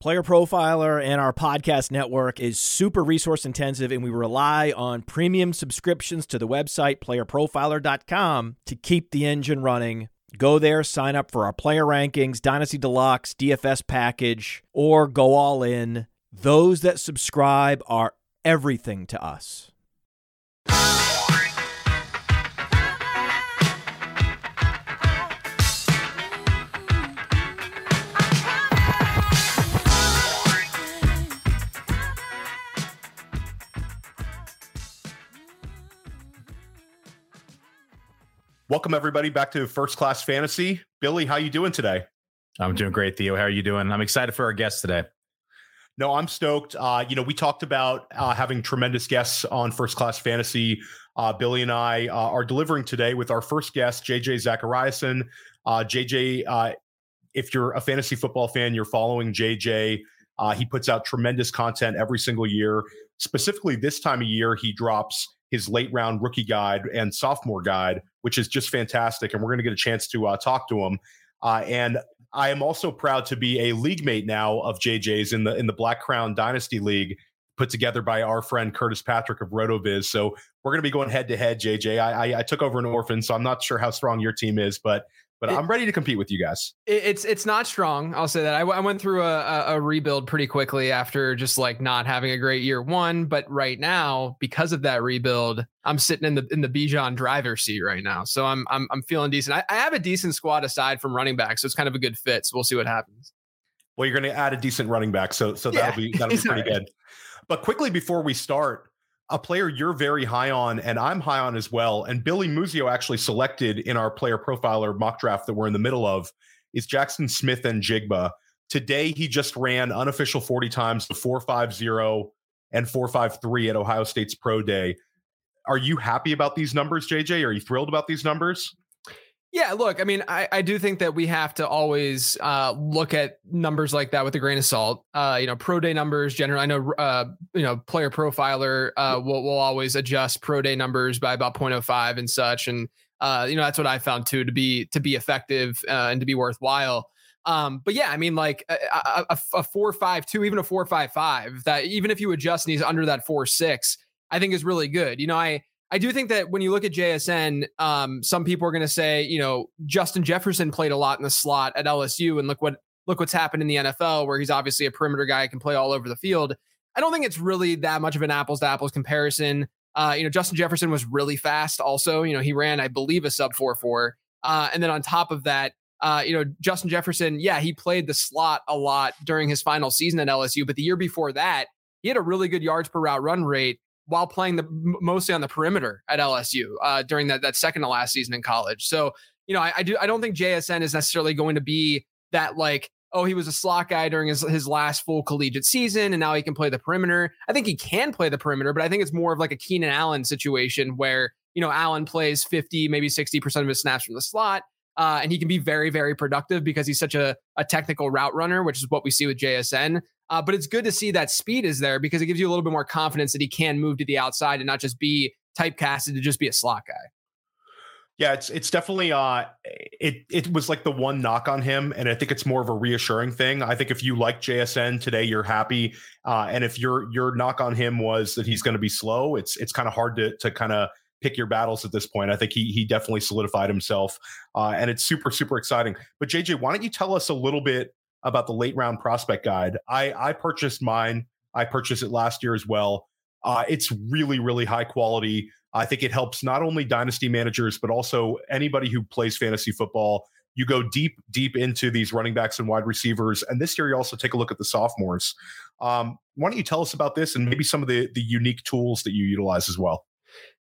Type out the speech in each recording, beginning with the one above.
Player Profiler and our podcast network is super resource intensive, and we rely on premium subscriptions to the website playerprofiler.com to keep the engine running. Go there, sign up for our player rankings, Dynasty Deluxe, DFS package, or go all in. Those that subscribe are everything to us. Welcome everybody back to First Class Fantasy. Billy, how you doing today? I'm doing great, Theo. How are you doing? I'm excited for our guest today. No, I'm stoked. Uh, you know, we talked about uh, having tremendous guests on First Class Fantasy. Uh, Billy and I uh, are delivering today with our first guest, JJ Zachariason. Uh, JJ, uh, if you're a fantasy football fan, you're following JJ. Uh, he puts out tremendous content every single year. Specifically, this time of year, he drops his late round rookie guide and sophomore guide, which is just fantastic. And we're going to get a chance to uh, talk to him. Uh, and I am also proud to be a league mate now of JJ's in the in the Black Crown Dynasty League, put together by our friend Curtis Patrick of RotoViz. So we're going to be going head to head. JJ, I, I, I took over an orphan, so I'm not sure how strong your team is, but but It- I'm ready to compete with you guys. It's it's not strong. I'll say that. I, w- I went through a, a, a rebuild pretty quickly after just like not having a great year one. But right now, because of that rebuild, I'm sitting in the in the Bijan driver seat right now. So I'm I'm I'm feeling decent. I, I have a decent squad aside from running back, so it's kind of a good fit. So we'll see what happens. Well, you're going to add a decent running back, so so that'll Yeah, be that'll be pretty right. good. But quickly before we start, a player you're very high on, and I'm high on as well, and Billy Muzio actually selected in our player profiler mock draft that we're in the middle of is Jaxon Smith-Njigba. Today he just ran unofficial 40 times to 450 and 453 at Ohio State's pro day. Are you happy about these numbers, JJ? Are you thrilled about these numbers? Yeah, look, I mean, I, I do think that we have to always uh, look at numbers like that with a grain of salt. Uh, you know, pro day numbers, generally, I know, uh, you know, player profiler uh, will, will always adjust pro day numbers by about 0.05 and such. And, uh, you know, that's what I found too to be to be effective uh, and to be worthwhile. Um, but yeah, I mean, like a, a, a- a four five two, even a four five five, that even if you adjust and he's under that four six, I think is really good. You know, I I do think that when you look at JSN, um, some people are going to say, you know, Justin Jefferson played a lot in the slot at LSU, and look what look what's happened in the NFL, where he's obviously a perimeter guy, can play all over the field. I don't think it's really that much of an apples to apples comparison. Uh, you know, Justin Jefferson was really fast. Also, you know, he ran, I believe, a sub four four, uh, and then on top of that, uh, you know, Justin Jefferson, yeah, he played the slot a lot during his final season at LSU, but the year before that, he had a really good yards per route run rate while playing the mostly on the perimeter at LSU uh, during that that second to last season in college. So you know, I, I do I don't think JSN is necessarily going to be that like oh he was a slot guy during his his last full collegiate season and now he can play the perimeter. I think he can play the perimeter, but I think it's more of like a Keenan Allen situation where you know Allen plays fifty maybe sixty percent of his snaps from the slot. Uh, and he can be very, very productive because he's such a, a technical route runner, which is what we see with JSN. Uh, but it's good to see that speed is there because it gives you a little bit more confidence that he can move to the outside and not just be typecasted to just be a slot guy. Yeah, it's it's definitely uh it it was like the one knock on him, and I think it's more of a reassuring thing. I think if you like JSN today, you're happy, uh, and if your your knock on him was that he's going to be slow, it's it's kind of hard to to kind of pick your battles at this point. I think he he definitely solidified himself, uh, and it's super super exciting. But JJ, why don't you tell us a little bit about the late round prospect guide. I I purchased mine. I purchased it last year as well. Uh, it's really really high quality. I think it helps not only dynasty managers but also anybody who plays fantasy football. You go deep deep into these running backs and wide receivers, and this year you also take a look at the sophomores. Um, why don't you tell us about this and maybe some of the the unique tools that you utilize as well?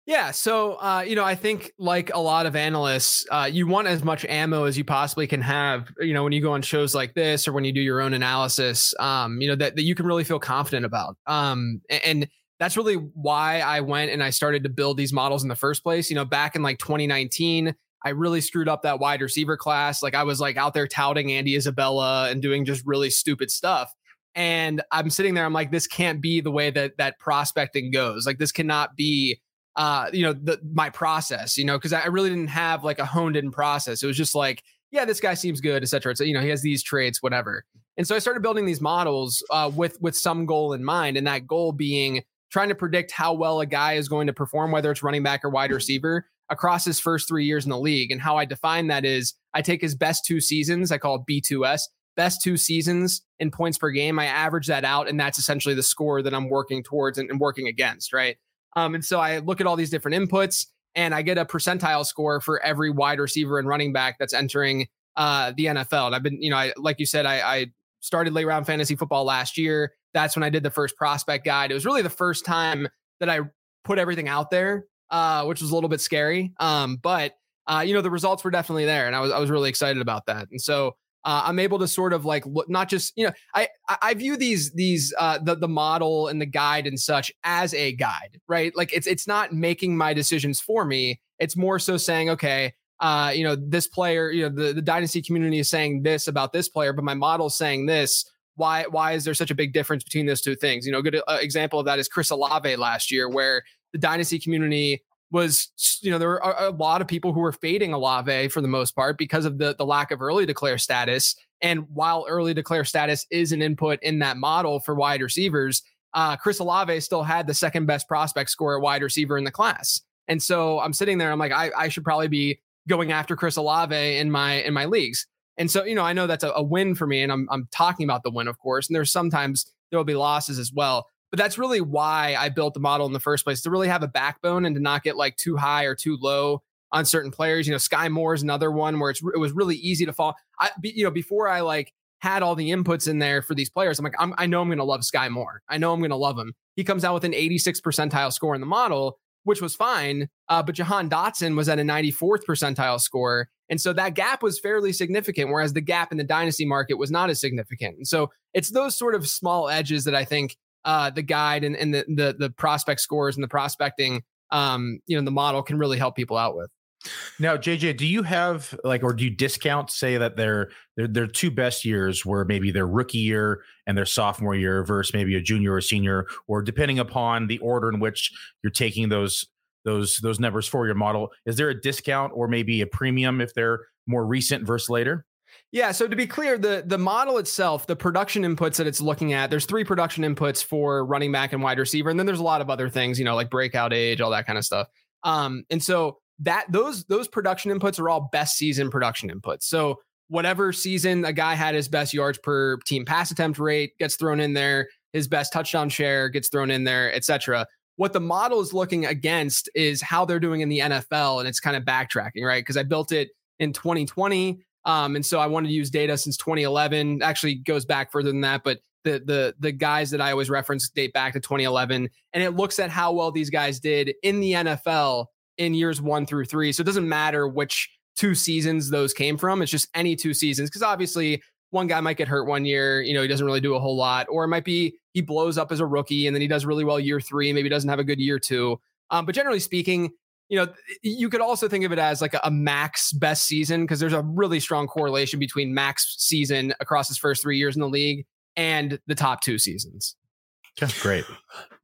Yeah. So, uh, you know, I think like a lot of analysts, uh, you want as much ammo as you possibly can have, you know, when you go on shows like this or when you do your own analysis, um, you know, that, that you can really feel confident about. Um, and that's really why I went and I started to build these models in the first place. You know, back in like 2019, I really screwed up that wide receiver class. Like I was like out there touting Andy Isabella and doing just really stupid stuff. And I'm sitting there, I'm like, this can't be the way that that prospecting goes. Like this cannot be uh, you know, the, my process, you know, because I really didn't have like a honed in process. It was just like, yeah, this guy seems good, et cetera. So, you know, he has these traits, whatever. And so I started building these models uh, with with some goal in mind, and that goal being trying to predict how well a guy is going to perform, whether it's running back or wide receiver, across his first three years in the league. And how I define that is I take his best two seasons, I call it B2S, best two seasons in points per game. I average that out, and that's essentially the score that I'm working towards and, and working against, right? Um, and so I look at all these different inputs and I get a percentile score for every wide receiver and running back that's entering uh, the NFL. And I've been, you know, I, like you said, I, I started late round fantasy football last year. That's when I did the first prospect guide. It was really the first time that I put everything out there, uh, which was a little bit scary. Um, but uh, you know, the results were definitely there, and I was I was really excited about that. And so uh, I'm able to sort of like look, not just you know, I I view these these uh, the the model and the guide and such as a guide, right? Like it's it's not making my decisions for me. It's more so saying, okay, uh, you know, this player, you know, the the dynasty community is saying this about this player, but my model's saying this. Why why is there such a big difference between those two things? You know, a good uh, example of that is Chris Olave last year, where the dynasty community was you know there were a, lot of people who were fading Olave for the most part because of the the lack of early declare status. And while early declare status is an input in that model for wide receivers, uh, Chris Olave still had the second best prospect score at wide receiver in the class. And so I'm sitting there, I'm like, I, I should probably be going after Chris Olave in my in my leagues. And so, you know, I know that's a, a win for me, and I'm I'm talking about the win, of course. And there's sometimes there will be losses as well. But that's really why I built the model in the first place to really have a backbone and to not get like too high or too low on certain players. You know, Sky Moore is another one where it's it was really easy to fall. I you know before I like had all the inputs in there for these players, I'm like I'm, I know I'm going to love Sky Moore. I know I'm going to love him. He comes out with an 86 percentile score in the model, which was fine. Uh, but Jahan Dotson was at a 94th percentile score. And so that gap was fairly significant, whereas the gap in the dynasty market was not as significant. And so it's those sort of small edges that I think uh, the guide and, and the, the, the prospect scores and the prospecting, um, you know, the model can really help people out with. Now, JJ, do you have like, or do you discount say that their their their two best years were maybe their rookie year and their sophomore year versus maybe a junior or senior, or depending upon the order in which you're taking those those those numbers for your model, is there a discount or maybe a premium if they're more recent versus later? Yeah, so to be clear, the the model itself, the production inputs that it's looking at, there's three production inputs for running back and wide receiver, and then there's a lot of other things, you know, like breakout age, all that kind of stuff. Um, and so that those those production inputs are all best season production inputs. So whatever season a guy had his best yards per team pass attempt rate gets thrown in there, his best touchdown share gets thrown in there, etc. What the model is looking against is how they're doing in the NFL, and it's kind of backtracking, right? Because I built it in 2020 um, and so I wanted to use data since 2011. Actually, goes back further than that, but the the the guys that I always reference date back to 2011, and it looks at how well these guys did in the NFL in years one through three. So it doesn't matter which two seasons those came from. It's just any two seasons because obviously one guy might get hurt one year, you know, he doesn't really do a whole lot, or it might be he blows up as a rookie and then he does really well year three, maybe doesn't have a good year two. Um, but generally speaking, you know, you could also think of it as like a, a max best season because there's a really strong correlation between max season across his first three years in the league and the top two seasons. That's great.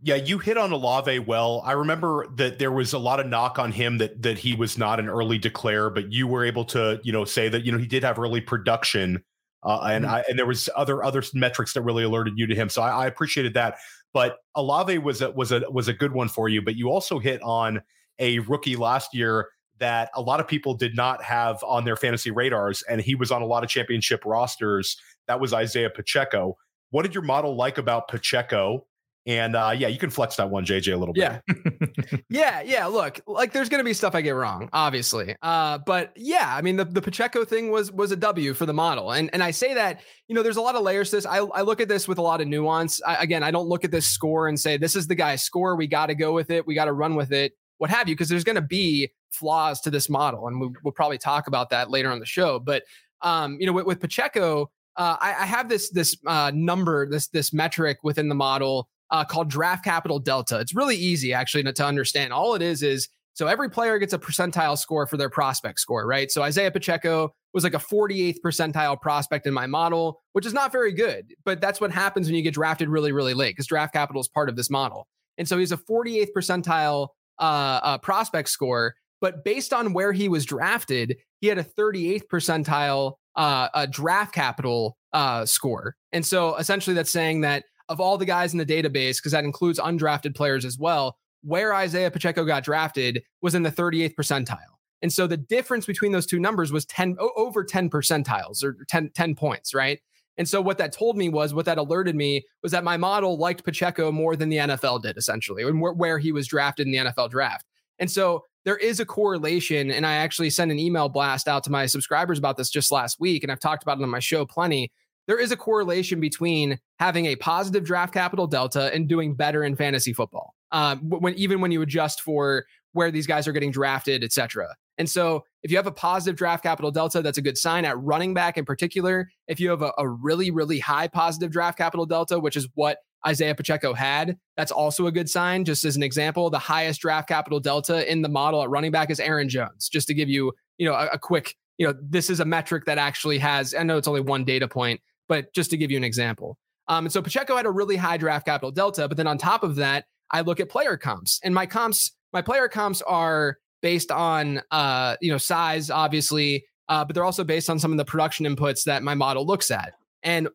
Yeah, you hit on Olave well. I remember that there was a lot of knock on him that that he was not an early declare, but you were able to, you know, say that you know he did have early production, uh, and mm-hmm. I and there was other other metrics that really alerted you to him. So I, I appreciated that. But Olave was a was a was a good one for you. But you also hit on a rookie last year that a lot of people did not have on their fantasy radars, and he was on a lot of championship rosters. That was Isaiah Pacheco. What did your model like about Pacheco? And uh, yeah, you can flex that one, JJ, a little bit. Yeah, yeah, yeah. Look, like there's going to be stuff I get wrong, obviously. Uh, but yeah, I mean the, the Pacheco thing was was a W for the model, and and I say that you know there's a lot of layers to this. I I look at this with a lot of nuance. I, again, I don't look at this score and say this is the guy's score. We got to go with it. We got to run with it. What have you? Because there's going to be flaws to this model, and we, will probably talk about that later on the show. But um, you know, with, with Pacheco, uh, I, I, have this this uh, number, this this metric within the model uh, called draft capital delta. It's really easy actually to, to understand. All it is is so every player gets a percentile score for their prospect score, right? So Isaiah Pacheco was like a 48th percentile prospect in my model, which is not very good, but that's what happens when you get drafted really, really late because draft capital is part of this model. And so he's a 48th percentile uh, uh, prospect score, but based on where he was drafted, he had a 38th percentile uh, a draft capital uh, score. And so essentially that's saying that of all the guys in the database, because that includes undrafted players as well, where Isaiah Pacheco got drafted was in the 38th percentile. And so the difference between those two numbers was 10 over 10 percentiles or 10, 10 points, right? And so what that told me was what that alerted me was that my model liked Pacheco more than the NFL did essentially, and where he was drafted in the NFL draft. And so there is a correlation. And I actually sent an email blast out to my subscribers about this just last week. And I've talked about it on my show plenty there is a correlation between having a positive draft capital delta and doing better in fantasy football. Um, when even when you adjust for where these guys are getting drafted, et cetera. And so if you have a positive draft capital delta, that's a good sign at running back in particular. If you have a, a really, really high positive draft capital delta, which is what Isaiah Pacheco had, that's also a good sign. Just as an example, the highest draft capital delta in the model at running back is Aaron Jones, just to give you, you know, a, a quick, you know, this is a metric that actually has, I know it's only one data point, but just to give you an example. Um, and so Pacheco had a really high draft capital delta, but then on top of that, I look at player comps, and my comps, my player comps are based on uh, you know size, obviously, uh, but they're also based on some of the production inputs that my model looks at. And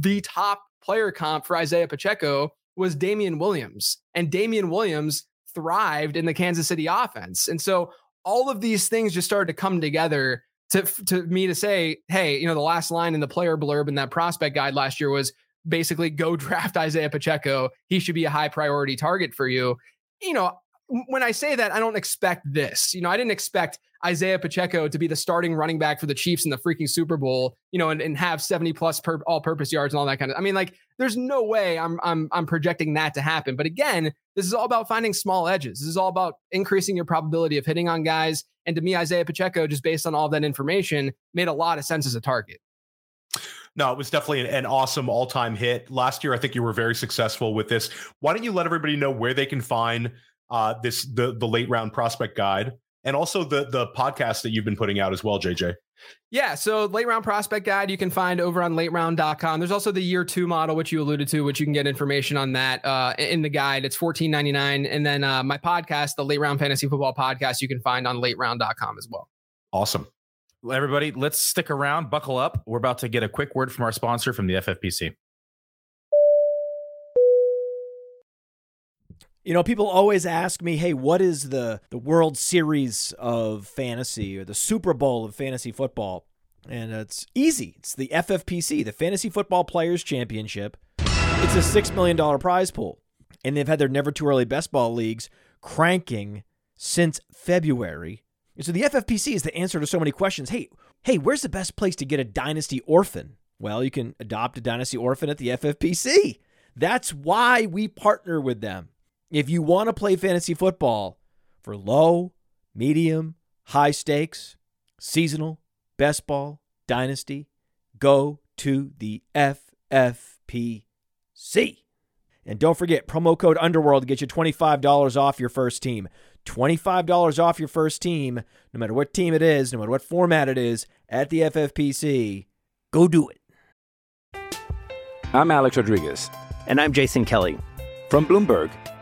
the top player comp for Isaiah Pacheco was Damien Williams, and Damien Williams thrived in the Kansas City offense, and so all of these things just started to come together to to me to say, hey, you know, the last line in the player blurb in that prospect guide last year was basically go draft Isaiah Pacheco. He should be a high priority target for you. You know, when I say that, I don't expect this. You know, I didn't expect Isaiah Pacheco to be the starting running back for the Chiefs in the freaking Super Bowl, you know, and, and have 70 plus per all purpose yards and all that kind of I mean, like, there's no way I'm I'm I'm projecting that to happen. But again, this is all about finding small edges. This is all about increasing your probability of hitting on guys. And to me, Isaiah Pacheco, just based on all that information, made a lot of sense as a target. No, it was definitely an, an, awesome all-time hit. Last year, I think you were very successful with this. Why don't you let everybody know where they can find uh, this the the late round prospect guide and also the the podcast that you've been putting out as well, JJ. Yeah, so late round prospect guide you can find over on late lateround.com. There's also the year two model, which you alluded to, which you can get information on that uh, in the guide. It's $14.99. And then uh, my podcast, the late round fantasy football podcast, you can find on late lateround.com as well. Awesome. Well, everybody, let's stick around, buckle up. We're about to get a quick word from our sponsor from the FFPC. You know, people always ask me, "Hey, what is the the World Series of fantasy or the Super Bowl of fantasy football?" And it's easy. It's the FFPC, the Fantasy Football Players Championship. It's a 6 million dollar prize pool. And they've had their never too early best ball leagues cranking since February. And so the FFPC is the answer to so many questions. Hey, hey, where's the best place to get a dynasty orphan? Well, you can adopt a dynasty orphan at the FFPC. That's why we partner with them. If you want to play fantasy football for low, medium, high stakes, seasonal, best ball, dynasty, go to the FFPC. And don't forget, promo code Underworld to get you $25 off your first team. $25 off your first team, no matter what team it is, no matter what format it is, at the FFPC. Go do it. I'm Alex Rodriguez. And I'm Jason Kelly. From Bloomberg.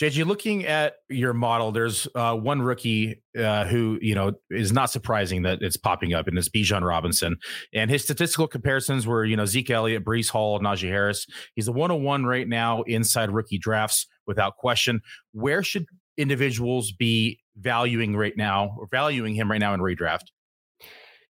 JJ, looking at your model, there's uh, one rookie uh, who you know is not surprising that it's popping up, and it's Bijan Robinson. And his statistical comparisons were, you know, Zeke Elliott, Breece Hall, Najee Harris. He's a 101 right now inside rookie drafts without question. Where should individuals be valuing right now or valuing him right now in redraft?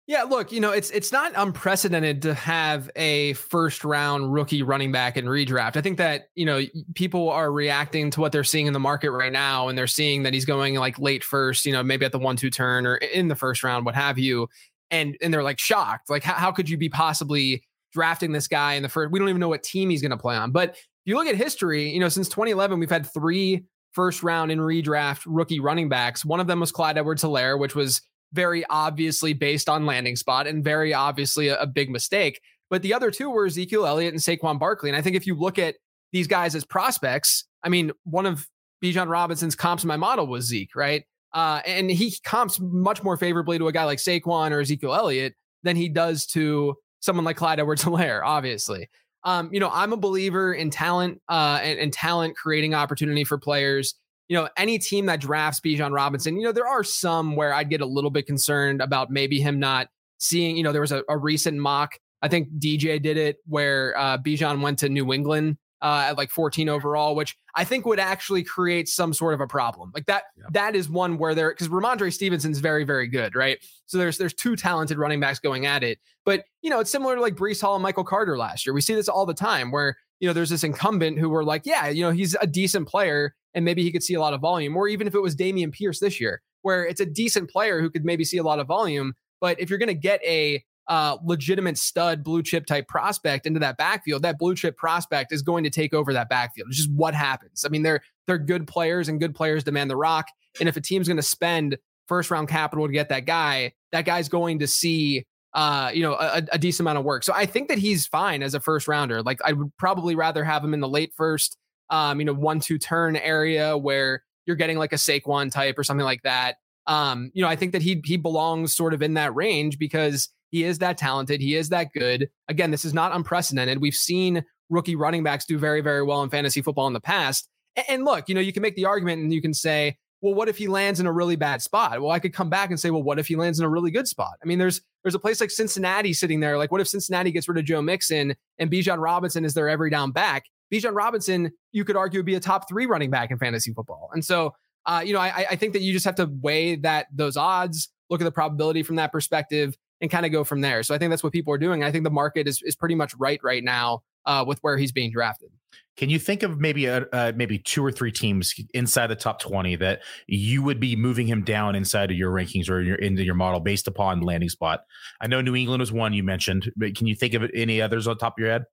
Yeah, look, you know, it's it's not unprecedented to have a first round rookie running back in redraft. I think that, you know, people are reacting to what they're seeing in the market right now and they're seeing that he's going like late first, you know, maybe at the 1-2 turn or in the first round, what have you. And and they're like shocked. Like how, how could you be possibly drafting this guy in the first we don't even know what team he's going to play on. But if you look at history, you know, since 2011 we've had 3 first round in redraft rookie running backs. One of them was Clyde Edwards Helaire, which was very obviously based on landing spot and very obviously a, a, big mistake. But the other two were Ezekiel Elliott and Saquon Barkley. And I think if you look at these guys as prospects, I mean, one of Bijan Robinson's comps in my model was Zeke, right? Uh, and he comps much more favorably to a guy like Saquon or Ezekiel Elliott than he does to someone like Clyde Edwards Helaire, obviously. Um, you know, I'm a believer in talent uh, and, and talent creating opportunity for players you know, any team that drafts Bijan Robinson, you know, there are some where I'd get a little bit concerned about maybe him not seeing, you know, there was a, a recent mock. I think DJ did it where uh, Bijan went to New England uh, at like 14 overall, which I think would actually create some sort of a problem. Like that, yeah. that is one where there because Rhamondre Stevenson's very, very good, right? So there's there's two talented running backs going at it. But you know, it's similar to like Breece Hall and Michael Carter last year. We see this all the time where you know there's this incumbent who were like, yeah, you know, he's a decent player and maybe he could see a lot of volume. Or even if it was Dameon Pierce this year, where it's a decent player who could maybe see a lot of volume. But if you're going to get a uh, legitimate stud blue chip type prospect into that backfield, that blue chip prospect is going to take over that backfield. It's just what happens. I mean, they're they're good players and good players demand the rock. And if a team's going to spend first round capital to get that guy, that guy's going to see uh, you know, a, a, decent amount of work. So I think that he's fine as a first rounder. Like I would probably rather have him in the late first um, you know, one two turn area where you're getting like a Saquon type or something like that. Um, you know, I think that he he belongs sort of in that range because he is that talented, he is that good. Again, this is not unprecedented. We've seen rookie running backs do very very well in fantasy football in the past. And, and look, you know, you can make the argument and you can say, well, what if he lands in a really bad spot? Well, I could come back and say, well, what if he lands in a really good spot? I mean, there's there's a place like Cincinnati sitting there. Like, what if Cincinnati gets rid of Joe Mixon and Bijan Robinson is their every down back? Bijan Robinson, you could argue, would be a top three running back in fantasy football. And so, uh, you know, I, I think that you just have to weigh that those odds, look at the probability from that perspective, and kind of go from there. So I think that's what people are doing. I think the market is is pretty much right right now uh, with where he's being drafted. Can you think of maybe a uh, maybe two or three teams inside the top twenty that you would be moving him down inside of your rankings or your into your model based upon landing spot? I know New England was one you mentioned, but can you think of any others on top of your head?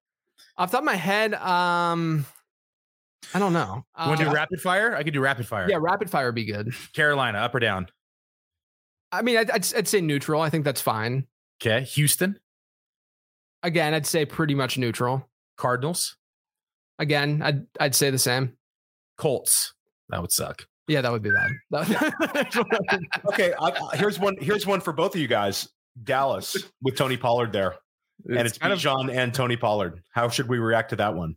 Off the top of my head, um, I don't know. You want to do uh, rapid fire? I could do rapid fire. Yeah, rapid fire would be good. Carolina, up or down? I mean, I'd, I'd, I'd say neutral. I think that's fine. Okay, Houston. Again, I'd say pretty much neutral. Cardinals. Again, I'd I'd say the same. Colts. That would suck. Yeah, that would be bad. okay, I, here's one. Here's one for both of you guys. Dallas with Tony Pollard there. It's and it's kind of John and Tony Pollard. How should we react to that one?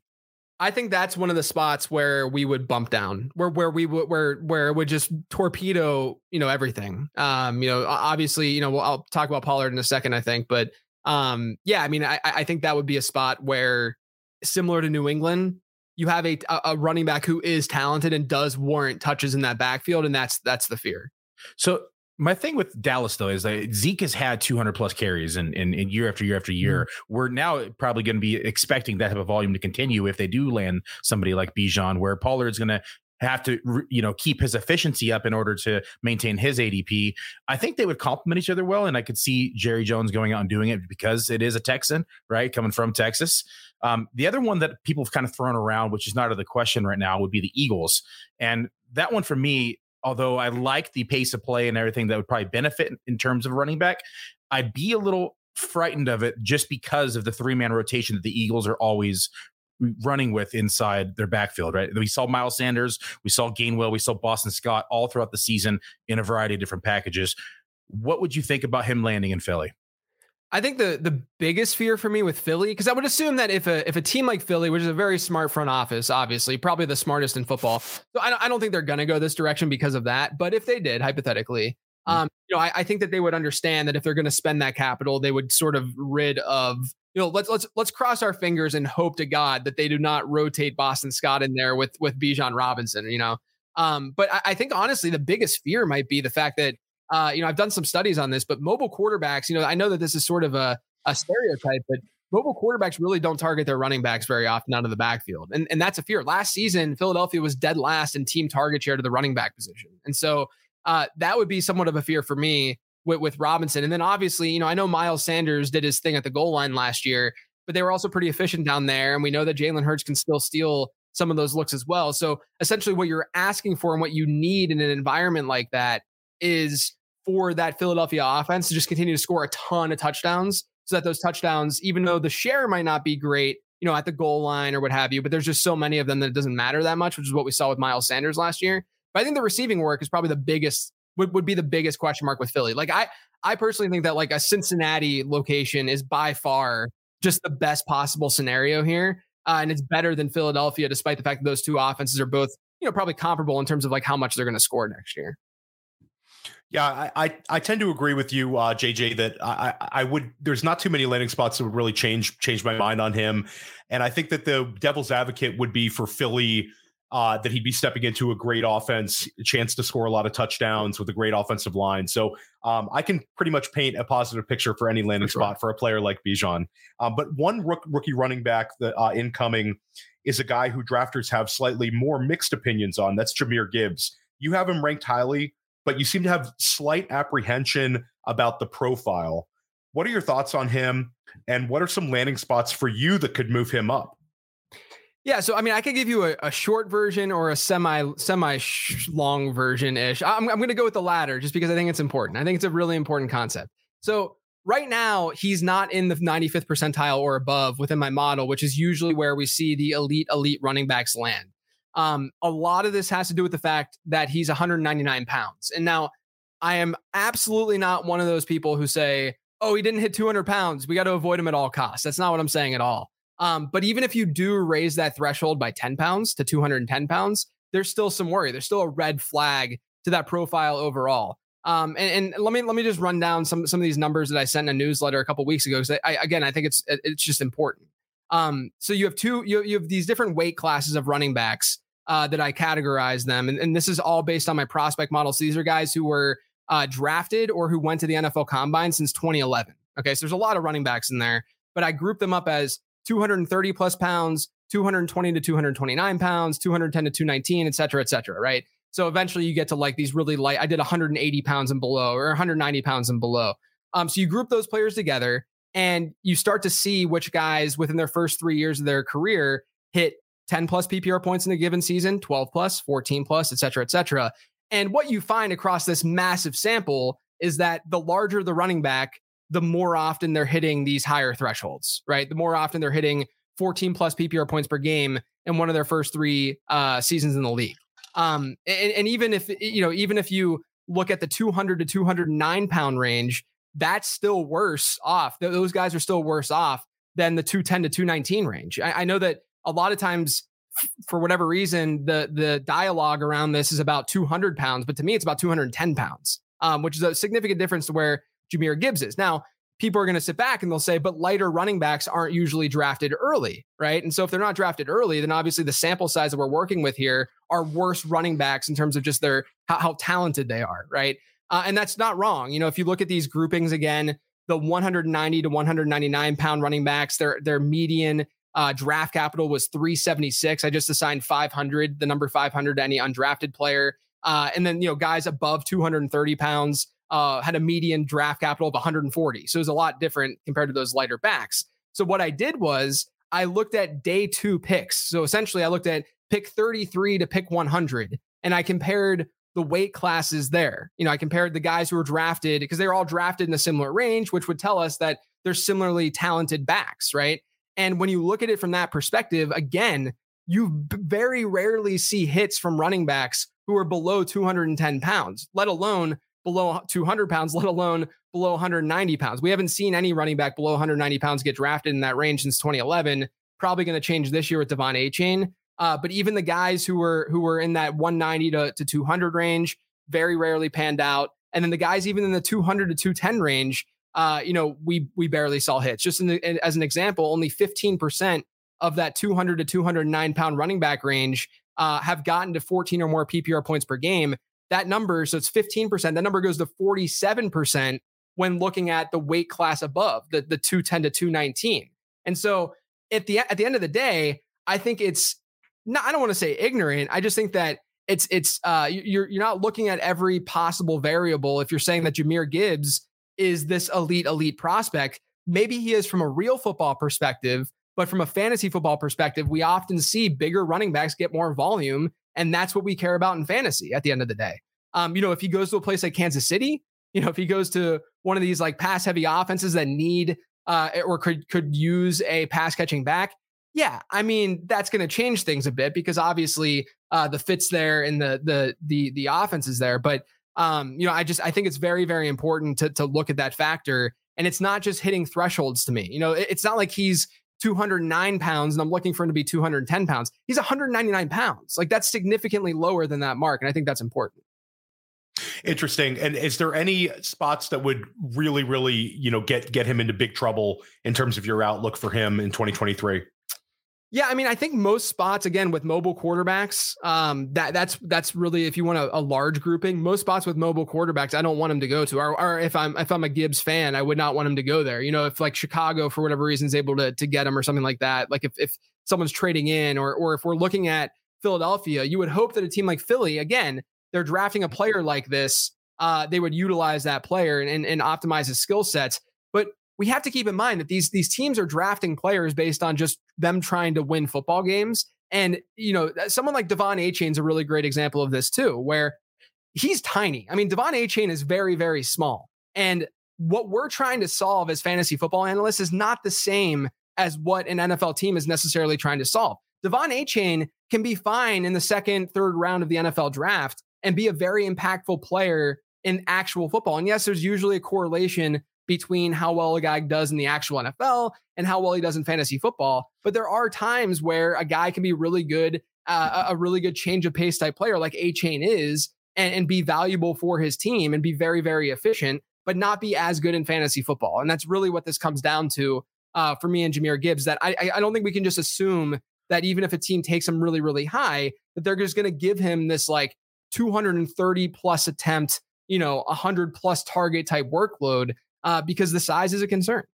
I think that's one of the spots where we would bump down, where where we would where where it would just torpedo, you know, everything. Um, you know, obviously, you know, well, I'll talk about Pollard in a second, I think, but um, yeah, I mean, I I think that would be a spot where, similar to New England, you have a a running back who is talented and does warrant touches in that backfield, and that's that's the fear. So my thing with Dallas though is that Zeke has had 200 plus carries and in, in, in, year after year after year. Mm-hmm. We're now probably going to be expecting that type of volume to continue if they do land somebody like Bijan, where Pollard's going to have to you know keep his efficiency up in order to maintain his ADP. I think they would complement each other well, and I could see Jerry Jones going out and doing it because it is a Texan, right, coming from Texas. Um, the other one that people have kind of thrown around, which is not out of the question right now, would be the Eagles, and that one for me although I like the pace of play and everything that would probably benefit in terms of running back, I'd be a little frightened of it just because of the three man rotation that the Eagles are always running with inside their backfield, right? We saw Miles Sanders, we saw Gainwell, we saw Boston Scott all throughout the season in a variety of different packages. What would you think about him landing in Philly? I think the the biggest fear for me with Philly, because I would assume that if a if a team like Philly, which is a very smart front office, obviously probably the smartest in football, so I, I don't think they're gonna go this direction because of that. But if they did, hypothetically, mm. um, you know, I, I think that they would understand that if they're going to spend that capital, they would sort of rid of you know, let's let's let's cross our fingers and hope to God that they do not rotate Boston Scott in there with with Bijan Robinson. You know, um, but I, I, think honestly, the biggest fear might be the fact that uh, you know, I've done some studies on this, but mobile quarterbacks, you know, I know that this is sort of a, a stereotype, but mobile quarterbacks really don't target their running backs very often out of the backfield. And, and that's a fear. Last season, Philadelphia was dead last in team target share to the running back position. And so uh, that would be somewhat of a fear for me with, with Robinson. And then obviously, you know, I know Miles Sanders did his thing at the goal line last year, but they were also pretty efficient down there. And we know that Jalen Hurts can still steal some of those looks as well. So essentially, what you're asking for and what you need in an environment like that is for that Philadelphia offense to just continue to score a ton of touchdowns so that those touchdowns, even though the share might not be great, you know, at the goal line or what have you, but there's just so many of them that it doesn't matter that much, which is what we saw with Miles Sanders last year. But I think the receiving work is probably the biggest would, would be the biggest question mark with Philly. Like I I personally think that like a Cincinnati location is by far just the best possible scenario here. Uh, and it's better than Philadelphia, despite the fact that those two offenses are both, you know, probably comparable in terms of like how much they're going to score next year. Yeah, I, I, I tend to agree with you, uh, JJ. That I I would there's not too many landing spots that would really change change my mind on him, and I think that the devil's advocate would be for Philly uh, that he'd be stepping into a great offense, chance to score a lot of touchdowns with a great offensive line. So um, I can pretty much paint a positive picture for any landing for sure. spot for a player like Bijan. Um, but one rook, rookie running back that uh, incoming is a guy who drafters have slightly more mixed opinions on. That's Jahmyr Gibbs. You have him ranked highly but you seem to have slight apprehension about the profile. What are your thoughts on him? And what are some landing spots for you that could move him up? Yeah, so I mean, I could give you a, a short version or a semi semi long version ish. I'm, I'm going to go with the latter just because I think it's important. I think it's a really important concept. So right now, he's not in the 95th percentile or above within my model, which is usually where we see the elite elite running backs land. Um, a lot of this has to do with the fact that he's 199 pounds. And now I am absolutely not one of those people who say, oh, he didn't hit 200 pounds. We got to avoid him at all costs. That's not what I'm saying at all. Um, but even if you do raise that threshold by 10 pounds to 210 pounds, there's still some worry. There's still a red flag to that profile overall. Um, and, and, let me let me just run down some some of these numbers that I sent in a newsletter a couple weeks ago because again I think it's it's just important. Um, so you have two you, you have these different weight classes of running backs uh, that I categorize them. And, and, this is all based on my prospect model. So these are guys who were uh, drafted or who went to the NFL combine since 2011. Okay. So there's a lot of running backs in there, but I group them up as 230 plus pounds, 220 to 229 pounds, 210 to 219, et cetera, et cetera. Right. So eventually you get to like these really light. I did 180 pounds and below or 190 pounds and below. Um, so you group those players together and you start to see which guys within their first three years of their career hit 10 plus PPR points in a given season, 12 plus, 14 plus, et cetera, et cetera. And what you find across this massive sample is that the larger the running back, the more often they're hitting these higher thresholds, right? The more often they're hitting 14 plus PPR points per game in one of their first three uh, seasons in the league. Um, and, and even if you know, even if you look at the 200 to 209 pound range, that's still worse off. Those guys are still worse off than the 210 to 219 range. I, I know that a lot of times for whatever reason, the the dialogue around this is about 200 pounds, but to me, it's about 210 pounds, um, which is a significant difference to where Jahmyr Gibbs is. Now, people are going to sit back and they'll say, but lighter running backs aren't usually drafted early, right? And so if they're not drafted early, then obviously the sample size that we're working with here are worse running backs in terms of just their how, how talented they are, right? Uh, and that's not wrong. You know, if you look at these groupings again, the 190 to 199 pound running backs, their their median uh, draft capital was 376. I just assigned 500, the number 500 to any undrafted player. Uh, and then, you know, guys above 230 pounds uh, had a median draft capital of 140. So it was a lot different compared to those lighter backs. So what I did was I looked at day two picks. So essentially, I looked at pick 33 to pick 100, and I compared the weight classes there. You know, I compared the guys who were drafted because they were all drafted in a similar range, which would tell us that they're similarly talented backs, right? And when you look at it from that perspective, again, you very rarely see hits from running backs who are below 210 pounds, let alone below 200 pounds, let alone below 190 pounds. We haven't seen any running back below 190 pounds get drafted in that range since 2011. Probably going to change this year with De'Von Achane. Uh, but even the guys who were who were in that 190 to, to 200 range very rarely panned out. And then the guys even in the 200 to 210 range, uh, you know, we we barely saw hits. Just the, as an example, only 15% of that 200 to 209 pound running back range uh, have gotten to 14 or more PPR points per game. That number, so it's 15%. That number goes to 47% when looking at the weight class above the, the 210 to 219. And so at the at the end of the day, I think it's not, I don't want to say ignorant. I just think that it's it's uh you're you're not looking at every possible variable if you're saying that Jahmyr Gibbs is this elite elite prospect. Maybe he is from a real football perspective, but from a fantasy football perspective, we often see bigger running backs get more volume, and that's what we care about in fantasy at the end of the day. Um, you know, if he goes to a place like Kansas City, you know, if he goes to one of these like pass heavy offenses that need uh, or could could use a pass catching back, yeah, I mean that's going to change things a bit because obviously uh, the fits there and the the the the offense is there. But um, you know, I just I think it's very very important to to look at that factor, and it's not just hitting thresholds to me. You know, it, it's not like he's 209 pounds and I'm looking for him to be 210 pounds. He's 199 pounds. Like that's significantly lower than that mark. And I think that's important. Interesting. And is there any spots that would really, really, you know, get get him into big trouble in terms of your outlook for him in 2023? Yeah, I mean, I think most spots again with mobile quarterbacks, um, that that's that's really if you want a, a, large grouping, most spots with mobile quarterbacks, I don't want him to go to. Or, or, if I'm if I'm a Gibbs fan, I would not want him to go there. You know, if like Chicago for whatever reason is able to to get him or something like that, like if if someone's trading in, or or if we're looking at Philadelphia, you would hope that a team like Philly, again, they're drafting a player like this, uh, they would utilize that player and and, and optimize his skill sets. But we have to keep in mind that these these teams are drafting players based on just them trying to win football games. And you know, someone like De'Von Achane is a really great example of this too, where he's tiny. I mean, De'Von Achane is very very small, and what we're trying to solve as fantasy football analysts is not the same as what an NFL team is necessarily trying to solve. De'Von Achane can be fine in the second, third round of the NFL draft and be a very impactful player in actual football. And yes, there's usually a correlation between how well a guy does in the actual NFL and how well he does in fantasy football. But there are times where a guy can be really good, uh, a really good change of pace type player like Achane is, and, and be valuable for his team and be very, very efficient, but not be as good in fantasy football. And that's really what this comes down to uh, for me and Jahmyr Gibbs. That I, I don't think we can just assume that even if a team takes him really, really high, that they're just going to give him this like 230 plus attempt, you know, 100 plus target type workload uh, because the size is a concern.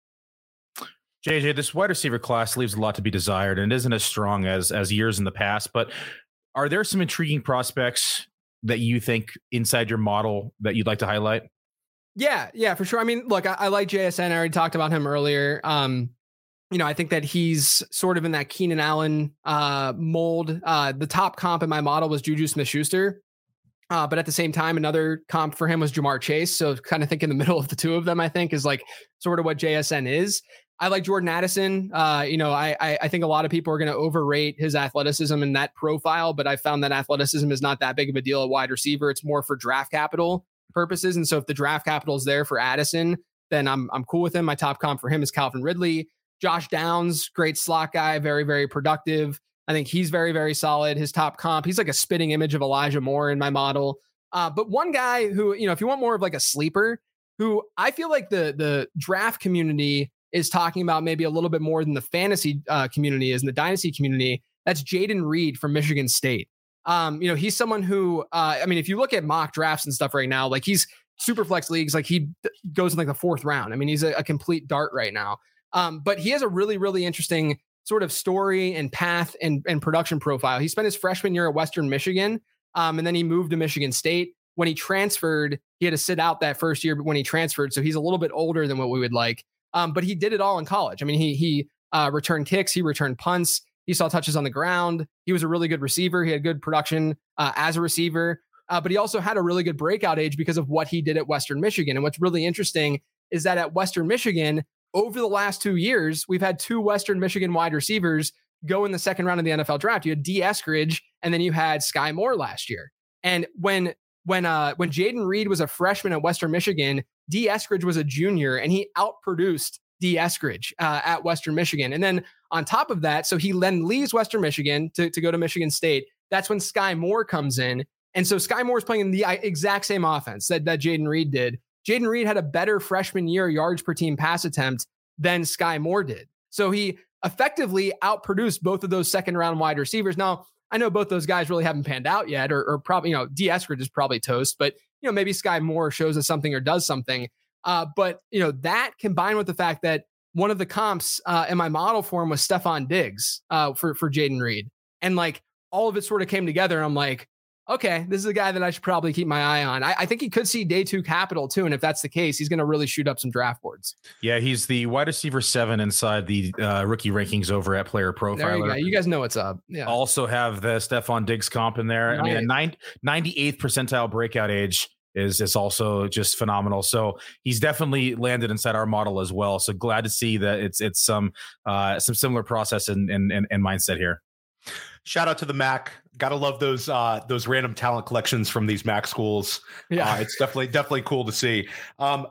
JJ, this wide receiver class leaves a lot to be desired and isn't as strong as as years in the past. But are there some intriguing prospects that you think inside your model that you'd like to highlight? Yeah, yeah, for sure. I mean, look, I, I like JSN. I already talked about him earlier. Um, you know, I think that he's sort of in that Keenan Allen uh, mold. Uh, the top comp in my model was Juju Smith Schuster. Uh, but at the same time, another comp for him was Ja'Marr Chase. So kind of think in the middle of the two of them, I think is like sort of what JSN is. I like Jordan Addison. Uh, you know, I, I, I think a lot of people are going to overrate his athleticism and that profile, but I found that athleticism is not that big of a deal at wide receiver. It's more for draft capital purposes. And so if the draft capital is there for Addison, then I'm I'm cool with him. My top comp for him is Calvin Ridley. Josh Downs, great slot guy, very very productive. I think he's very, very solid. His top comp, he's like a spitting image of Elijah Moore in my model. Uh, but one guy who, you know, if you want more of like a sleeper, who I feel like the the draft community is talking about maybe a little bit more than the fantasy uh, community is in the dynasty community. That's Jayden Reed from Michigan State. Um, you know, he's someone who, uh, I mean, if you look at mock drafts and stuff right now, like he's super flex leagues, like he goes in like the fourth round. I mean, he's a, a complete dart right now. Um, but he has a really, really interesting sort of story and path and, and production profile. He spent his freshman year at Western Michigan, um, and then he moved to Michigan State. When he transferred, he had to sit out that first year But when he transferred, so he's a little bit older than what we would like. Um, but he did it all in college. I mean, he he uh, returned kicks, he returned punts, he saw touches on the ground. He was a really good receiver. He had good production uh, as a receiver, uh, but he also had a really good breakout age because of what he did at Western Michigan. And what's really interesting is that at Western Michigan, over the last two years, we've had two Western Michigan wide receivers go in the second round of the NFL draft. You had Dee Eskridge, and then you had Sky Moore last year. And when when uh when Jayden Reed was a freshman at Western Michigan, Dee Eskridge was a junior, and he outproduced Dee Eskridge uh, at Western Michigan. And then on top of that, so he then leaves Western Michigan to, to go to Michigan State. That's when Sky Moore comes in. And so Sky Moore is playing in the exact same offense that, that Jayden Reed did. Jayden Reed had a better freshman year yards per team pass attempt than Sky Moore did. So he effectively outproduced both of those second round wide receivers. Now, I know both those guys really haven't panned out yet, or, or probably, you know, Dee Eskridge is probably toast, but, you know, maybe Sky Moore shows us something or does something. Uh, but, you know, that combined with the fact that one of the comps uh, in my model form was Stefon Diggs uh, for, for Jayden Reed. And like all of it sort of came together. And I'm like, okay, this is a guy that I should probably keep my eye on. I, I, think he could see day two capital too. And if that's the case, he's going to really shoot up some draft boards. Yeah, he's the wide receiver seven inside the uh, rookie rankings over at Player Profiler. There you, go. you guys know what's up. Yeah. Also have the Stefon Diggs comp in there. Right. I mean, a nine, 98th percentile breakout age is is also just phenomenal. So he's definitely landed inside our model as well. So glad to see that it's it's some uh, some similar process and and and mindset here. Shout out to the Mac. Gotta love those uh, those random talent collections from these Mac schools. Yeah, uh, it's definitely definitely cool to see. Um,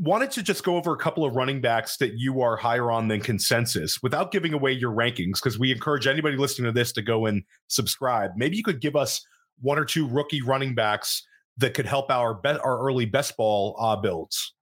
wanted to just go over a couple of running backs that you are higher on than consensus without giving away your rankings because we encourage anybody listening to this to go and subscribe. Maybe you could give us one or two rookie running backs that could help our be- our early best ball uh, builds.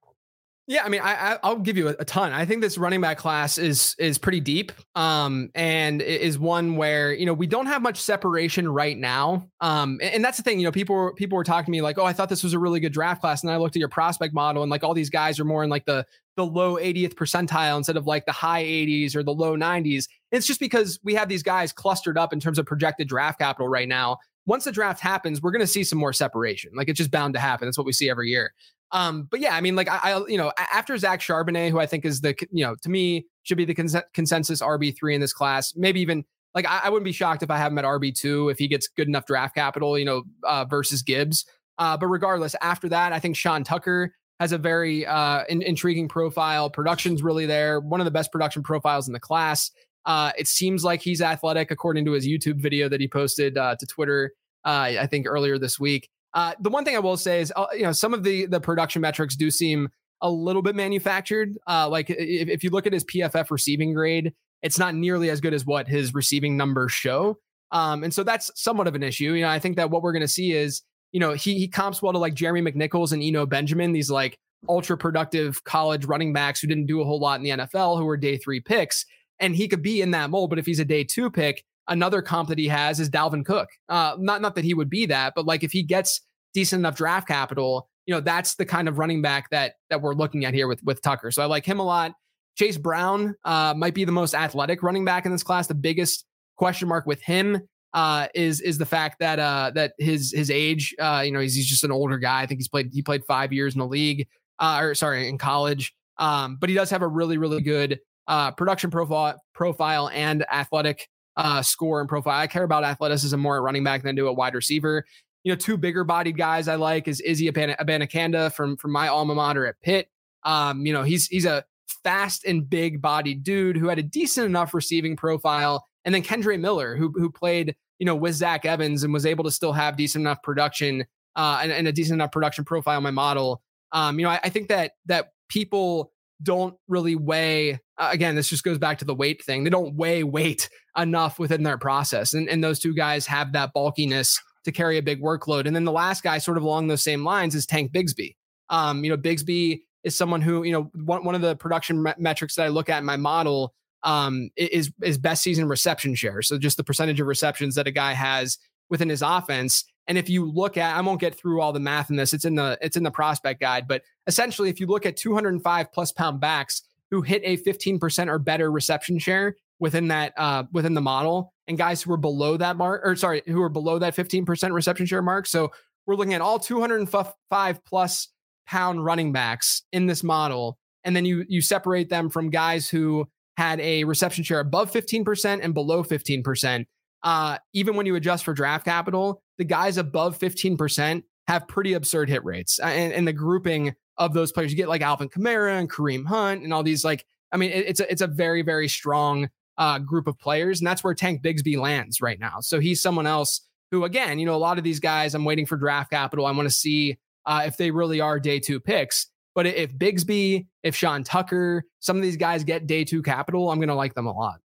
Yeah, I mean, I, I will give you a, a, ton. I think this running back class is is pretty deep, um, and is one where you know we don't have much separation right now. Um, and, and that's the thing. You know, people people were talking to me like, oh, I thought this was a really good draft class, and I looked at your prospect model, and like all these guys are more in like the the low 80th percentile instead of like the high 80s or the low 90s. It's just because we have these guys clustered up in terms of projected draft capital right now. Once the draft happens, we're going to see some more separation. Like it's just bound to happen. That's what we see every year. Um, but yeah, I mean, like I, I, you know, after Zach Charbonnet, who I think is the, you know, to me should be the cons- consensus RB three in this class. Maybe even like I, I, wouldn't be shocked if I have him at RB two if he gets good enough draft capital, you know, uh, versus Gibbs. Uh, but regardless, after that, I think Sean Tucker has a very uh, in- intriguing profile. Production's really there. One of the best production profiles in the class. Uh, it seems like he's athletic, according to his YouTube video that he posted uh, to Twitter. Uh, I think earlier this week. Uh, the one thing I will say is, uh, you know, some of the the production metrics do seem a little bit manufactured. Uh, like if, if you look at his PFF receiving grade, it's not nearly as good as what his receiving numbers show. Um, and so that's somewhat of an issue. You know, I think that what we're going to see is, you know, he he comps well to like Jeremy McNichols and Eno Benjamin, these like ultra productive college running backs who didn't do a whole lot in the NFL, who were day three picks, and he could be in that mold. But if he's a day two pick, Another comp that he has is Dalvin Cook. Uh, not not that he would be that, but like if he gets decent enough draft capital, you know, that's the kind of running back that that we're looking at here with with Tucker. So I like him a lot. Chase Brown uh, might be the most athletic running back in this class. The biggest question mark with him uh, is is the fact that uh, that his his age, uh, you know, he's, he's just an older guy. I think he's played he played five years in the league, uh, or sorry, in college. Um, but he does have a really really good uh, production profile profile and athletic uh, score and profile. I care about athleticism more at running back than do a wide receiver. You know, two bigger bodied guys I like is Izzy Abanikanda from from my alma mater at Pitt. Um, you know, he's he's a fast and big bodied dude who had a decent enough receiving profile. And then Kendre Miller, who who played, you know, with Zach Evans and was able to still have decent enough production uh, and, and a decent enough production profile in my model. Um, you know, I, I think that that people don't really weigh again this just goes back to the weight thing they don't weigh weight enough within their process and, and those two guys have that bulkiness to carry a big workload and then the last guy sort of along those same lines is tank bigsby um, you know bigsby is someone who you know one, one of the production me- metrics that i look at in my model um, is is best season reception share so just the percentage of receptions that a guy has within his offense and if you look at, I won't get through all the math in this. It's in the it's in the prospect guide, but essentially, if you look at 205 plus pound backs who hit a 15% or better reception share within that uh, within the model, and guys who were below that mark, or sorry, who were below that 15% reception share mark. So we're looking at all 205 plus pound running backs in this model, and then you you separate them from guys who had a reception share above 15% and below 15% uh, even when you adjust for draft capital, the guys above 15% have pretty absurd hit rates. Uh, and, and the grouping of those players, you get like Alvin Kamara and Kareem Hunt and all these like, I mean, it, it's a, it's a very, very strong uh, group of players. And that's where Tank Bigsby lands right now. So he's someone else who again, you know, a lot of these guys, I'm waiting for draft capital. I want to see uh, if they really are day two picks. But if Bigsby, if Sean Tucker, some of these guys get day two capital, I'm going to like them a lot.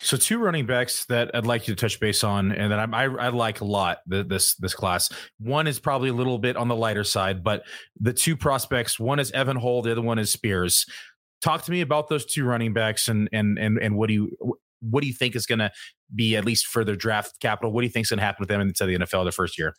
So two running backs that I'd like you to touch base on, and that I, I, I like a lot this this class. One is probably a little bit on the lighter side, but the two prospects, one is Evan Hull, the other one is Spears. Talk to me about those two running backs, and and and and what do you what do you think is going to be at least for their draft capital? What do you think is going to happen with them into the NFL their first year?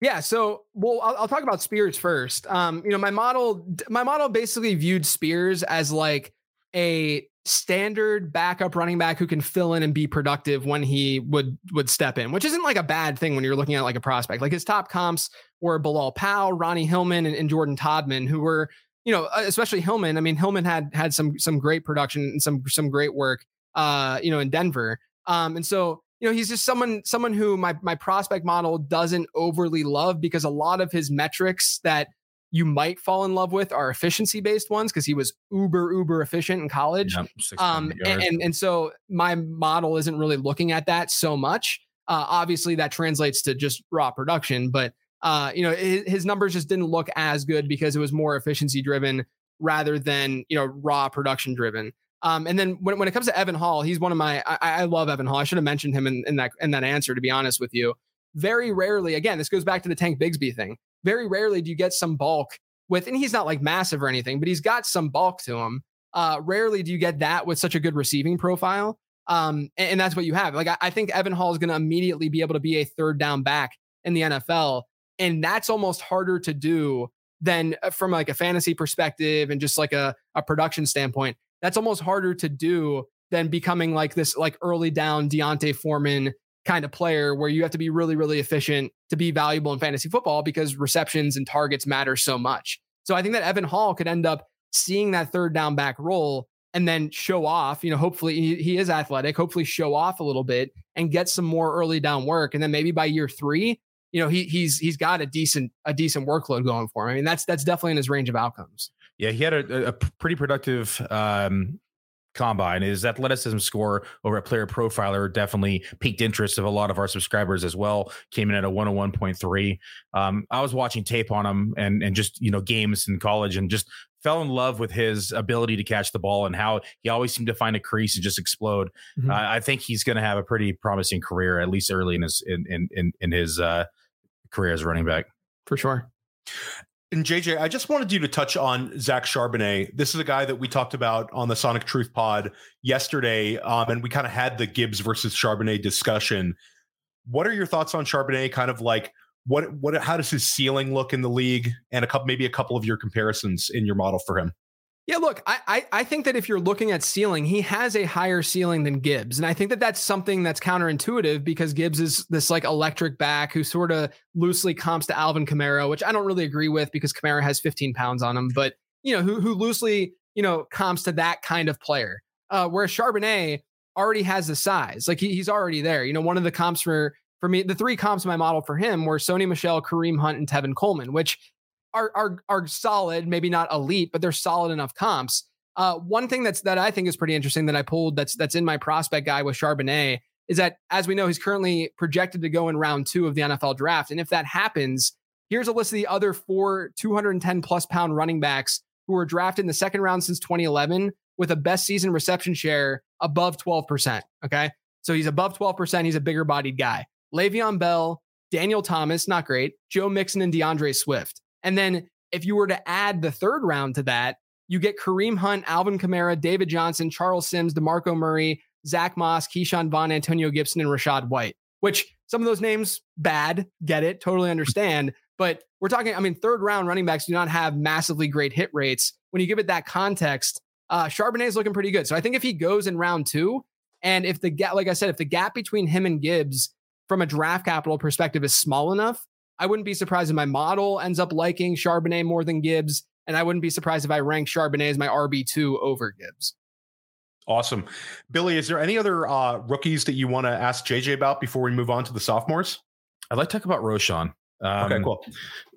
Yeah, so well, I'll, I'll, talk about Spears first. Um, you know, my model, my model basically viewed Spears as like a standard backup running back who can fill in and be productive when he would would step in, which isn't like a bad thing when you're looking at like a prospect. Like his top comps were Bilal Powell, Ronnie Hillman, and, and Jordan Todman, who were you know especially Hillman. I mean, Hillman had had some some great production and some some great work, uh, you know, in Denver. Um, and so you know he's just someone someone who my my prospect model doesn't overly love because a lot of his metrics that you might fall in love with are efficiency based ones because he was uber uber efficient in college. Yep, um and, and, and so my model isn't really looking at that so much. Uh, obviously that translates to just raw production but uh you know his, his numbers just didn't look as good because it was more efficiency driven rather than you know raw production driven um, and then when, when it comes to Evan Hull, he's one of my I, I love Evan Hull. I should have mentioned him in, in that in that answer, to be honest with you. Very rarely, again, this goes back to the Tank Bigsby thing very rarely do you get some bulk with, and he's not like massive or anything, but he's got some bulk to him. Uh, rarely do you get that with such a good receiving profile. Um, and, and that's what you have. Like, I, I think Evan Hull is going to immediately be able to be a third down back in the NFL. And that's almost harder to do than uh, from like a fantasy perspective and just like a, a production standpoint. That's almost harder to do than becoming like this like early down D'Onta Foreman kind of player where you have to be really, really efficient to be valuable in fantasy football because receptions and targets matter so much. So I think that Evan Hull could end up seeing that third down back role and then show off. You know, hopefully he, he is athletic, hopefully show off a little bit and get some more early down work. And then maybe by year three, you know, he he's he's got a decent a decent workload going for him. I mean, that's that's definitely in his range of outcomes. Yeah, he had a, a pretty productive um, combine. His athleticism score over at Player Profiler definitely piqued interest of a lot of our subscribers as well. Came in at a 101.3. Um, I was watching tape on him and and just you know games in college and just fell in love with his ability to catch the ball and how he always seemed to find a crease and just explode. Mm-hmm. Uh, I think he's going to have a pretty promising career at least early in his in in in, in his uh, career as a running back. For sure. And JJ, I just wanted you to touch on Zach Charbonnet. This is a guy that we talked about on the Sonic Truth Pod yesterday, um, and we kind of had the Gibbs versus Charbonnet discussion. What are your thoughts on Charbonnet? Kind of like what what how does his ceiling look in the league, and a couple maybe a couple of your comparisons in your model for him. Yeah, look, I, I, I think that if you're looking at ceiling, he has a higher ceiling than Gibbs, and I think that that's something that's counterintuitive because Gibbs is this like electric back who sort of loosely comps to Alvin Kamara, which I don't really agree with because Kamara has 15 pounds on him, but you know who who loosely you know comps to that kind of player. Uh, whereas Charbonnet already has the size, like he, he's already there. You know, one of the comps for for me, the three comps in my model for him were Sony Michel, Kareem Hunt, and Tevin Coleman, which are are are solid, maybe not elite, but they're solid enough comps. Uh, one thing that's that I think is pretty interesting that I pulled that's that's in my prospect guy with Charbonnet is that as we know he's currently projected to go in round two of the NFL draft, and if that happens, here's a list of the other four 210 plus pound running backs who were drafted in the second round since 2011 with a best season reception share above 12%. Okay, so he's above 12%. He's a bigger bodied guy. Le'Veon Bell, Daniel Thomas, not great. Joe Mixon and D'Andre Swift. And then if you were to add the third round to that, you get Kareem Hunt, Alvin Kamara, David Johnson, Charles Sims, DeMarco Murray, Zach Moss, Ke'Shawn Vaughn, Antonio Gibson, and Rachaad White, which some of those names, bad, get it, totally understand. But we're talking, I mean, third round running backs do not have massively great hit rates. When you give it that context, uh, Charbonnet is looking pretty good. So I think if he goes in round two, and if the gap, like I said, if the gap between him and Gibbs from a draft capital perspective is small enough, I wouldn't be surprised if my model ends up liking Charbonnet more than Gibbs. And I wouldn't be surprised if I rank Charbonnet as my RB2 over Gibbs. Awesome. Billy, is there any other uh, rookies that you want to ask JJ about before we move on to the sophomores? I'd like to talk about Roschon. Um, okay, cool.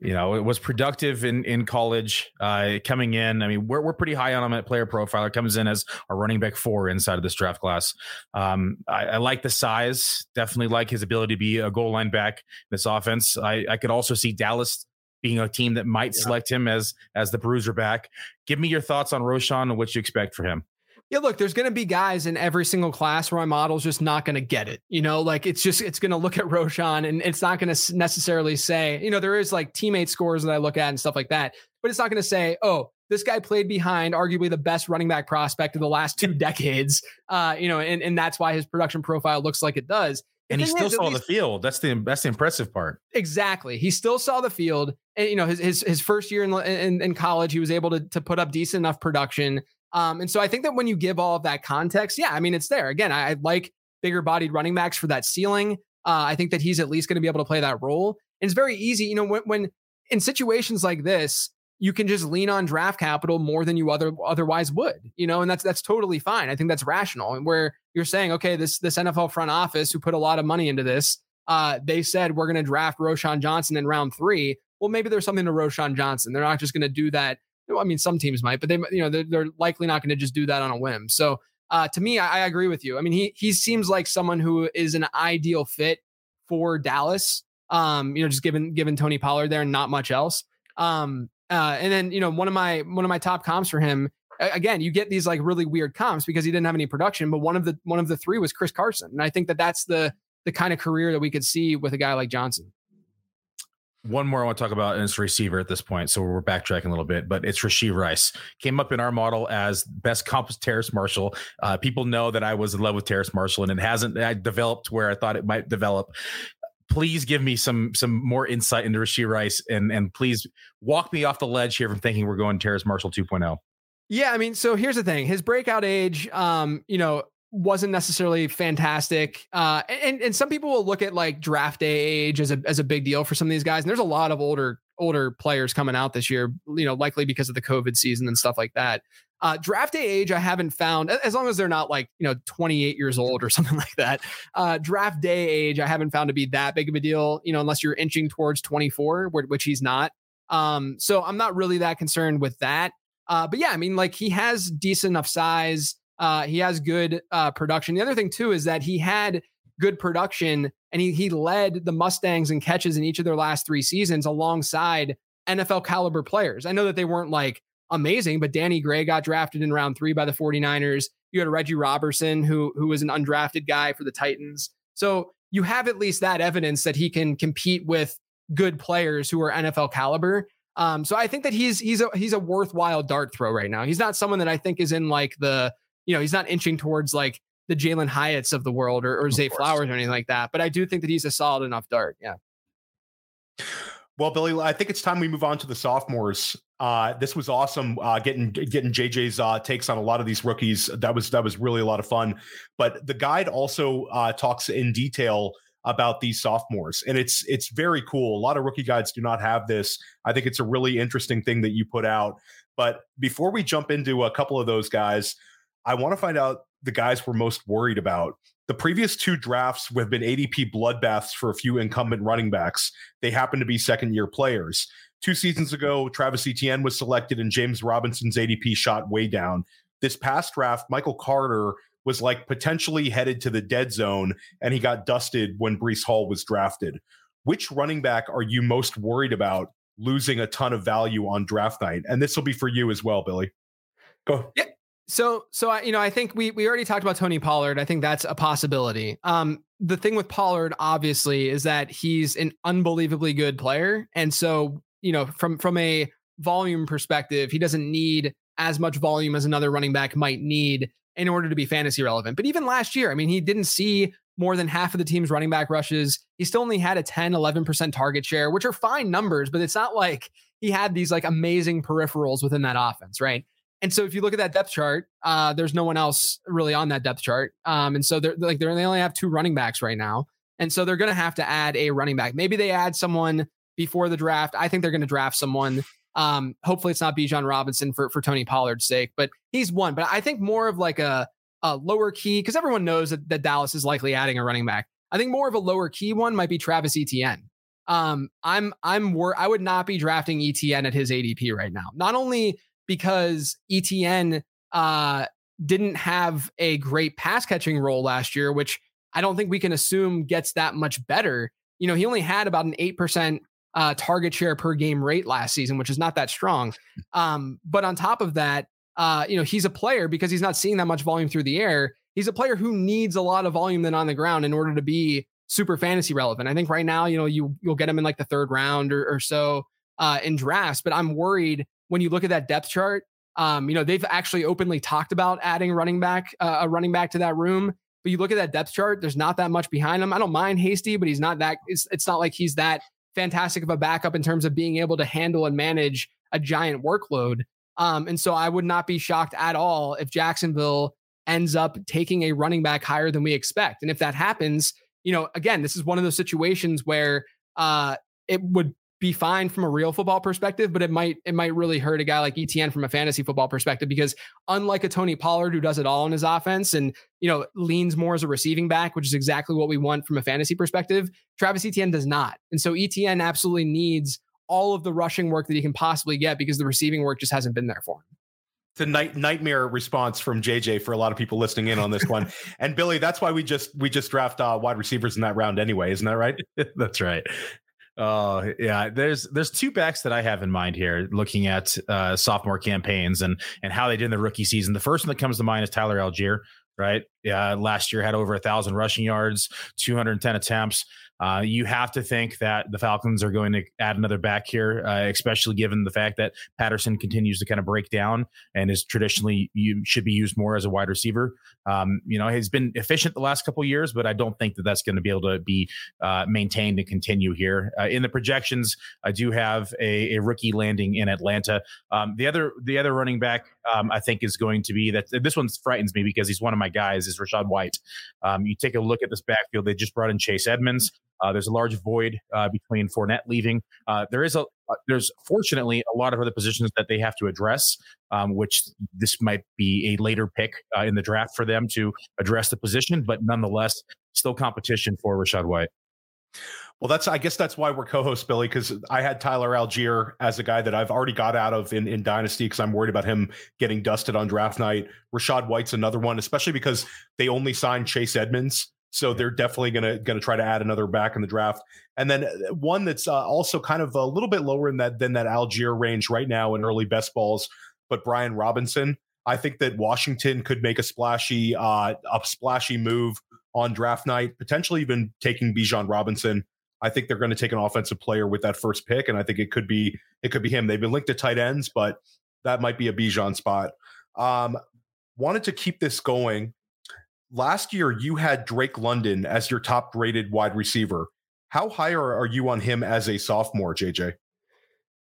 You know, it was productive in in college. Uh, coming in, I mean, we're we're pretty high on him at player profiler. Comes in as a running back four inside of this draft class. Um, I, I, like the size. Definitely like his ability to be a goal line back in this offense. I, I could also see Dallas being a team that might yeah. select him as as the bruiser back. Give me your thoughts on Roschon and what you expect for him yeah, look, there's going to be guys in every single class where my model's just not going to get it. You know, like it's just, it's going to look at Roschon and it's not going to necessarily say, you know, there is like teammate scores that I look at and stuff like that, but it's not going to say, oh, this guy played behind arguably the best running back prospect of the last two decades. Uh, you know, and, and that's why his production profile looks like it does. And he still saw least, the field. That's the that's the impressive part. Exactly. He still saw the field. And you know, his his, his first year in, in, in college, he was able to to put up decent enough production. Um, and so I think that when you give all of that context, yeah, I mean, it's there. Again, I, I like bigger bodied running backs for that ceiling. Uh, I think that he's at least going to be able to play that role. And it's very easy, you know, when, when in situations like this, you can just lean on draft capital more than you other otherwise would, you know, and that's that's totally fine. I think that's rational. And where you're saying, okay, this this NFL front office who put a lot of money into this, uh, they said we're going to draft Roschon Johnson in round three. Well, maybe there's something to Roschon Johnson. They're not just going to do that I mean, some teams might, but they, you know, they're, they're likely not going to just do that on a whim. So uh, to me, I, I, agree with you. I mean, he he seems like someone who is an ideal fit for Dallas. Um, you know, just given given Tony Pollard there and not much else. Um, uh, and then you know, one of my one of my top comps for him. Again, you get these like really weird comps because he didn't have any production, but one of the one of the three was Chris Carson, and I think that that's the the kind of career that we could see with a guy like Johnson one more I want to talk about, and it's receiver at this point. So we're backtracking a little bit, but it's Rashee Rice. Came up in our model as best comp with Terrace Marshall. Uh, people know that I was in love with Terrace Marshall, and it hasn't I developed where I thought it might develop. Please give me some some more insight into Rashee Rice, and and please walk me off the ledge here from thinking we're going Terrace Marshall 2.0. Yeah, I mean, so here's the thing: his breakout age, um, you know, wasn't necessarily fantastic. Uh, and and some people will look at like draft day age as a as a big deal for some of these guys. And there's a lot of older older players coming out this year, you know, likely because of the COVID season and stuff like that. Uh, draft day age, I haven't found as long as they're not like you know 28 years old or something like that. Uh, draft day age, I haven't found to be that big of a deal, you know, unless you're inching towards 24, which he's not. Um, so I'm not really that concerned with that. Uh, but yeah, I mean, like he has decent enough size. Uh, he has good uh, production. The other thing too is that he had good production and he he led the Mustangs in catches in each of their last three seasons alongside NFL caliber players. I know that they weren't like amazing, but Danny Gray got drafted in round three by the 49ers. You had a Reggie Roberson, who who was an undrafted guy for the Titans. So you have at least that evidence that he can compete with good players who are NFL caliber. Um, so I think that he's he's a he's a worthwhile dart throw right now. He's not someone that I think is in like the you know, he's not inching towards like the Jalin Hyatts of the world or, or Zay Flowers or anything like that. But I do think that he's a solid enough dart. Yeah. Well, Billy, I think it's time we move on to the sophomores. Uh, this was awesome. Uh, getting getting JJ's uh, takes on a lot of these rookies. That was that was really a lot of fun. But the guide also uh, talks in detail about these sophomores, and it's it's very cool. A lot of rookie guides do not have this. I think it's a really interesting thing that you put out. But before we jump into a couple of those guys, I want to find out the guys we're most worried about. The previous two drafts have been ADP bloodbaths for a few incumbent running backs. They happen to be second year players. Two seasons ago, Travis Etienne was selected and James Robinson's ADP shot way down. This past draft, Michael Carter was like potentially headed to the dead zone and he got dusted when Breece Hall was drafted. Which running back are you most worried about losing a ton of value on draft night? And this will be for you as well, Billy. Go. Yeah. So, so I, you know, I think we we already talked about Tony Pollard. I think that's a possibility. Um, the thing with Pollard, obviously, is that he's an unbelievably good player, and so you know, from from a volume perspective, he doesn't need as much volume as another running back might need in order to be fantasy relevant. But even last year, I mean, he didn't see more than half of the team's running back rushes. He still only had a 10, 11% target share, which are fine numbers, but it's not like he had these like amazing peripherals within that offense, right? And so if you look at that depth chart, uh, there's no one else really on that depth chart. Um, and so they're like they're, they only have two running backs right now, and so they're going to have to add a running back. Maybe they add someone before the draft. I think they're going to draft someone. Um, hopefully it's not Bijan Robinson for for Tony Pollard's sake, but he's one. But I think more of like a a lower key because everyone knows that, that Dallas is likely adding a running back. I think more of a lower key one might be Travis Etienne. um, I'm I'm wor- I would not be drafting Etienne at his ADP right now. Not only because Etienne uh, didn't have a great pass catching role last year, which I don't think we can assume gets that much better. You know, he only had about an eight percent uh, target share per game rate last season, which is not that strong. Um, but on top of that, uh, you know, he's a player because he's not seeing that much volume through the air. He's a player who needs a lot of volume than on the ground in order to be super fantasy relevant. I think right now, you know, you you'll get him in like the third round or, or so uh, in drafts, but I'm worried when you look at that depth chart. Um, you know, they've actually openly talked about adding running back uh, a running back to that room. But you look at that depth chart, there's not that much behind him. I don't mind Hasty, but he's not that. It's, it's not like he's that fantastic of a backup in terms of being able to handle and manage a giant workload. Um, and so I would not be shocked at all if Jacksonville ends up taking a running back higher than we expect. And if that happens, you know, again, this is one of those situations where uh, it would be fine from a real football perspective, but it might it might really hurt a guy like Etienne from a fantasy football perspective because unlike a Tony Pollard who does it all in his offense and you know leans more as a receiving back, which is exactly what we want from a fantasy perspective, Travis Etienne does not. And so Etienne absolutely needs all of the rushing work that he can possibly get because the receiving work just hasn't been there for him. It's a night, nightmare response from JJ for a lot of people listening in on this one. and Billy, that's why we just we just draft uh, wide receivers in that round anyway, isn't that right? that's right. Oh yeah, there's there's two backs that I have in mind here, looking at uh, sophomore campaigns and and how they did in the rookie season. The first one that comes to mind is Tyler Allgeier, right? Yeah, last year had over a thousand rushing yards, 210 attempts. Uh, you have to think that the Falcons are going to add another back here, uh, especially given the fact that Patterson continues to kind of break down and is traditionally you should be used more as a wide receiver. Um, you know, he's been efficient the last couple years, but I don't think that that's going to be able to be uh, maintained and continue here. Uh, in the projections, I do have a, a rookie landing in Atlanta. Um, the other the other running back um, I think is going to be that this one frightens me because he's one of my guys is Rachaad White. Um, you take a look at this backfield; they just brought in Chase Edmonds. Uh, there's a large void uh, between Fournette leaving. Uh, there is a uh, there's fortunately a lot of other positions that they have to address, um, which this might be a later pick uh, in the draft for them to address the position, but nonetheless, still competition for Rachaad White. Well, that's I guess that's why we're co-hosts, Billy, because I had Tyler Allgeier as a guy that I've already got out of in, in Dynasty because I'm worried about him getting dusted on draft night. Rachaad White's another one, especially because they only signed Chase Edmonds. So they're definitely gonna gonna try to add another back in the draft, and then uh, one that's uh, also kind of a little bit lower in that than that Allgeier range right now in early best balls. But Brian Robinson, I think that Washington could make a splashy uh, a splashy move on draft night, potentially even taking Bijan Robinson. I think they're going to take an offensive player with that first pick, and I think it could be it could be him. They've been linked to tight ends, but that might be a Bijan spot. Um, wanted to keep this going last year you had Drake London as your top rated wide receiver. How high are, are you on him as a sophomore, JJ?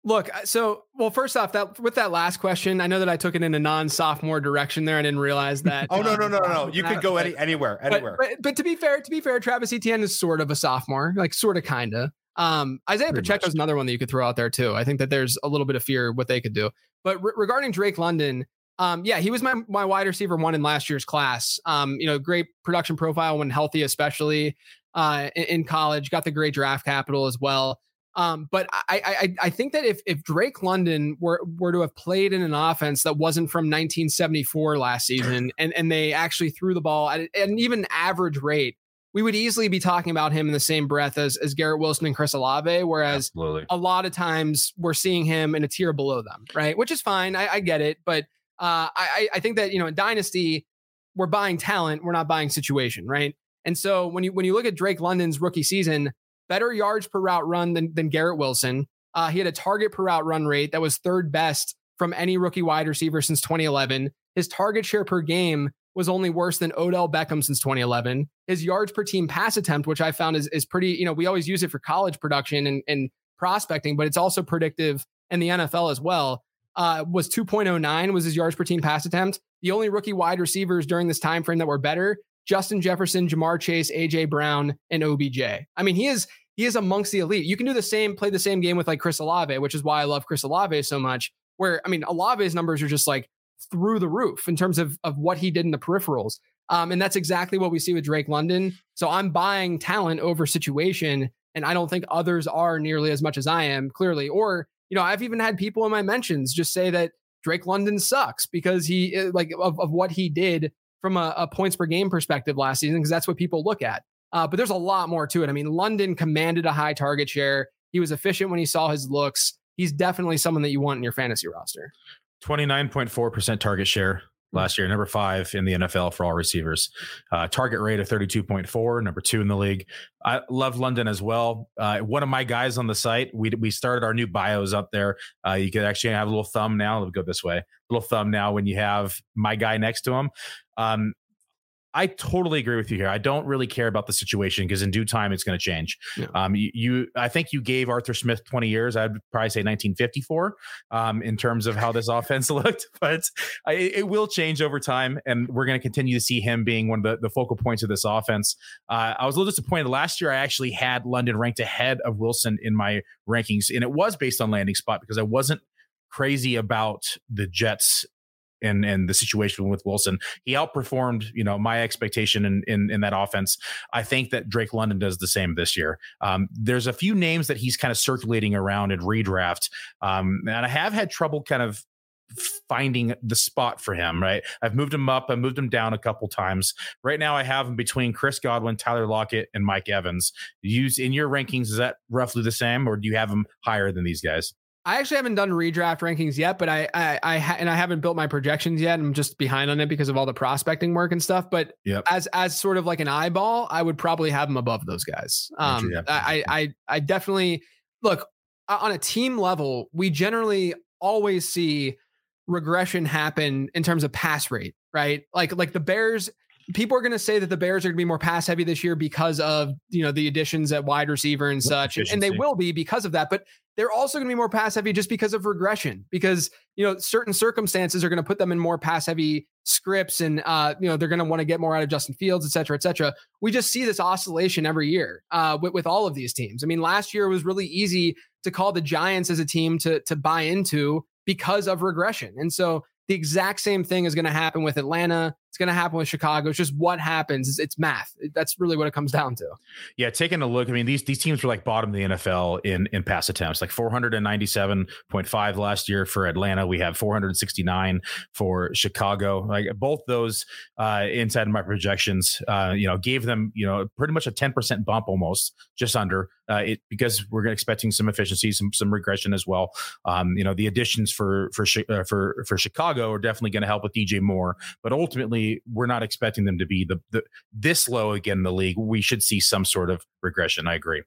Look, so well, first off, that with that last question, I know that I took it in a non-sophomore direction there. I didn't realize that. oh no, no, no, no, no! You could go any anywhere, anywhere. But, but, but, to be fair, to be fair, Travis Etienne is sort of a sophomore, like sort of, kinda. Um, Isaiah Pacheco is another one that you could throw out there too. I think that there's a little bit of fear what they could do. But re- regarding Drake London, um, yeah, he was my my wide receiver one in last year's class. Um, you know, great production profile when healthy, especially uh, in, in, college. Got the great draft capital as well. Um, but I, I I think that if if Drake London were were to have played in an offense that wasn't from 1974 last season, and and they actually threw the ball at an even average rate, we would easily be talking about him in the same breath as, as Garrett Wilson and Chris Olave, whereas Absolutely. a lot of times we're seeing him in a tier below them, right? Which is fine. I, I get it. But uh, I, I think that you know in Dynasty we're buying talent, we're not buying situation, right? And so when you when you look at Drake London's rookie season, better yards per route run than than Garrett Wilson. Uh, he had a target per route run rate that was third best from any rookie wide receiver since 2011. His target share per game was only worse than Odell Beckham since 2011. His yards per team pass attempt, which I found is, is pretty, you know, we always use it for college production and, and prospecting, but it's also predictive in the NFL as well uh, was 2.09 was his yards per team pass attempt. The only rookie wide receivers during this time frame that were better: Justin Jefferson, Ja'Marr Chase, AJ Brown, and OBJ. I mean, he is he is amongst the elite. You can do the same, play the same game with like Chris Olave, which is why I love Chris Olave so much. Where I mean, Olave's numbers are just like through the roof in terms of of what he did in the peripherals. Um, and that's exactly what we see with Drake London. So I'm buying talent over situation And I don't think others are nearly as much as I am, clearly. Or, you know, I've even had people in my mentions just say that Drake London sucks because he, eh, like, of, of what he did from a, a points per game perspective last season, because that's what people look at. Uh, but there's a lot more to it. I mean, London commanded a high target share. He was efficient when he saw his looks. He's definitely someone that you want in your fantasy roster. 29.4% target share last year, number five in the NFL for all receivers. Uh, target rate of 32.4, number two in the league. I love London as well. Uh, one of my guys on the site, we we started our new bios up there. Uh, you can actually have a little thumb now. Let's go this way. Little thumb now when you have my guy next to him. Um, I totally agree with you here. I don't really care about the situation because in due time it's going to change. Yeah. Um, you, you, I think you gave Arthur Smith 20 years. I'd probably say 1954 um, in terms of how this offense looked, but I, it will change over time, and we're going to continue to see him being one of the, the focal points of this offense. Uh, I was a little disappointed last year. I actually had London ranked ahead of Wilson in my rankings, and it was based on landing spot because I wasn't crazy about the Jets and and the situation with Wilson. He outperformed, you know, my expectation in in, in that offense. I think that Drake London does the same this year. Um, there's a few names that he's kind of circulating around in redraft, um, and I have had trouble kind of finding the spot for him, right? I've moved him up, I moved him down a couple times. Right now I have him between Chris Godwin, Tyler Lockett, and Mike Evans. Use in your rankings, is that roughly the same, or do you have him higher than these guys? I actually haven't done redraft rankings yet, but I, I, I ha- and I haven't built my projections yet. I'm just behind on it because of all the prospecting work and stuff. But yep. as, as sort of like an eyeball, I would probably have them above those guys. Um, I, I, I definitely look on a team level. We generally always see regression happen in terms of pass rate, right? Like, like the Bears people are going to say that the Bears are going to be more pass heavy this year because of you know the additions at wide receiver and such, and, they will be because of that. But they're also going to be more pass heavy just because of regression, because you know certain circumstances are going to put them in more pass heavy scripts, and uh, you know they're going to want to get more out of Justin Fields, et cetera, et cetera. We just see this oscillation every year uh, with, with all of these teams. I mean, last year was really easy to call the Giants as a team to to buy into because of regression, and so the exact same thing is going to happen with Atlanta. It's going to happen with Chicago. It's just what happens. It's, it's, math. That's really what it comes down to. Yeah, taking a look. I mean, these these teams were like bottom of the NFL in in pass attempts, like 497.5 last year for Atlanta. We have 469 for Chicago. Like both those uh, inside my projections, uh, you know, gave them you know pretty much a 10% bump almost, just under uh, it because we're expecting some efficiency, some some regression as well. Um, you know, the additions for for uh, for for Chicago are definitely going to help with DJ Moore, but ultimately we're not expecting them to be the, the this low again in the league. We should see some sort of regression. I agree.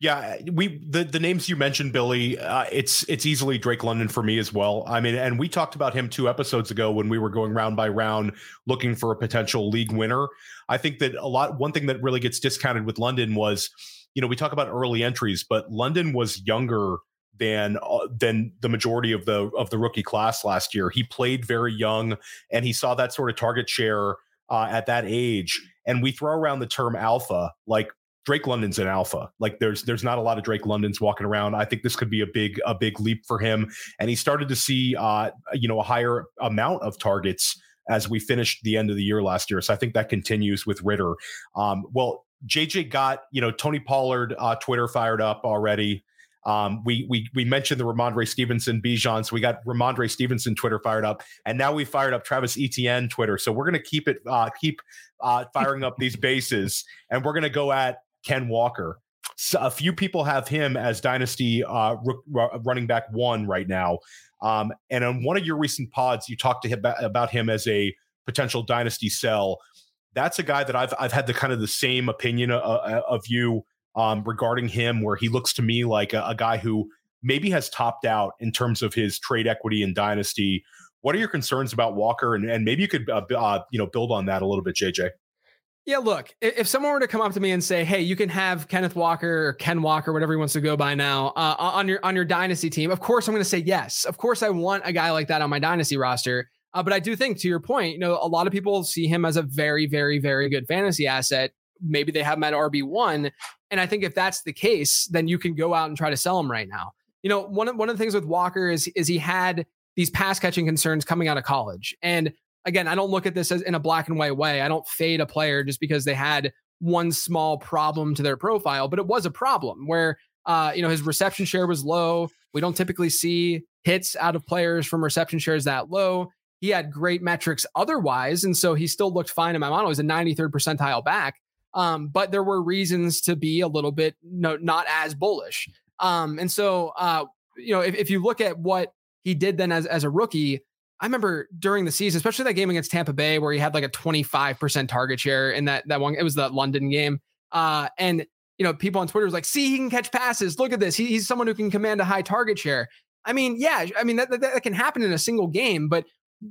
Yeah, we the the names you mentioned, Billy. Uh, it's it's easily Drake London for me as well. I mean, and we talked about him two episodes ago when we were going round by round looking for a potential league winner. I think that a lot. One thing that really gets discounted with London was you know, we talk about early entries, but London was younger than uh, than the majority of the of the rookie class last year. He played very young, and he saw that sort of target share uh, at that age. And we throw around the term alpha, like Drake London's an alpha. Like there's there's not a lot of Drake Londons walking around. I think this could be a big a big leap for him. And he started to see uh, you know a higher amount of targets as we finished the end of the year last year. So I think that continues with Ridder. Um, well, JJ got you know Tony Pollard uh, Twitter fired up already. Um, we we we mentioned the Rhamondre Stevenson Bijan, so we got Rhamondre Stevenson Twitter fired up, and now we fired up Travis Etienne Twitter. So we're gonna keep it uh, keep uh, firing up these bases, and we're gonna go at Ken Walker. So a few people have him as dynasty uh, r- running back one right now, um, and on one of your recent pods, you talked to him about him as a potential dynasty sell that's a guy that I've I've had the kind of the same opinion uh, uh, of you um, regarding him, where he looks to me like a, a, guy who maybe has topped out in terms of his trade equity and dynasty. What are your concerns about Walker, and, and maybe you could uh, uh, you know build on that a little bit, JJ? Yeah, look, if someone were to come up to me and say, "Hey, you can have Kenneth Walker or Ken Walker, whatever he wants to go by now, uh, on your on your dynasty team," of course I'm going to say yes. Of course, I want a guy like that on my dynasty roster. Uh, but I do think, to your point, you know, a lot of people see him as a very, very, very good fantasy asset. Maybe they have him at RB one, and I think if that's the case, then you can go out and try to sell him right now. You know, one of one of the things with Walker is is he had these pass catching concerns coming out of college, and again, I don't look at this as in a black and white way. I don't fade a player just because they had one small problem to their profile, but it was a problem where uh, you know his reception share was low. We don't typically see hits out of players from reception shares that low. He had great metrics otherwise, and so he still looked fine in my model. He's a 93rd percentile back, um, but there were reasons to be a little bit no, not as bullish. Um, and so, uh, you know, if, if you look at what he did then as as a rookie, I remember during the season, especially that game against Tampa Bay, where he had like a 25% target share in that that one. It was the London game. Uh, and you know, people on Twitter was like, see, he can catch passes. Look at this. He, he's someone who can command a high target share. I mean, yeah, I mean, that, that, that, can happen in a single game, but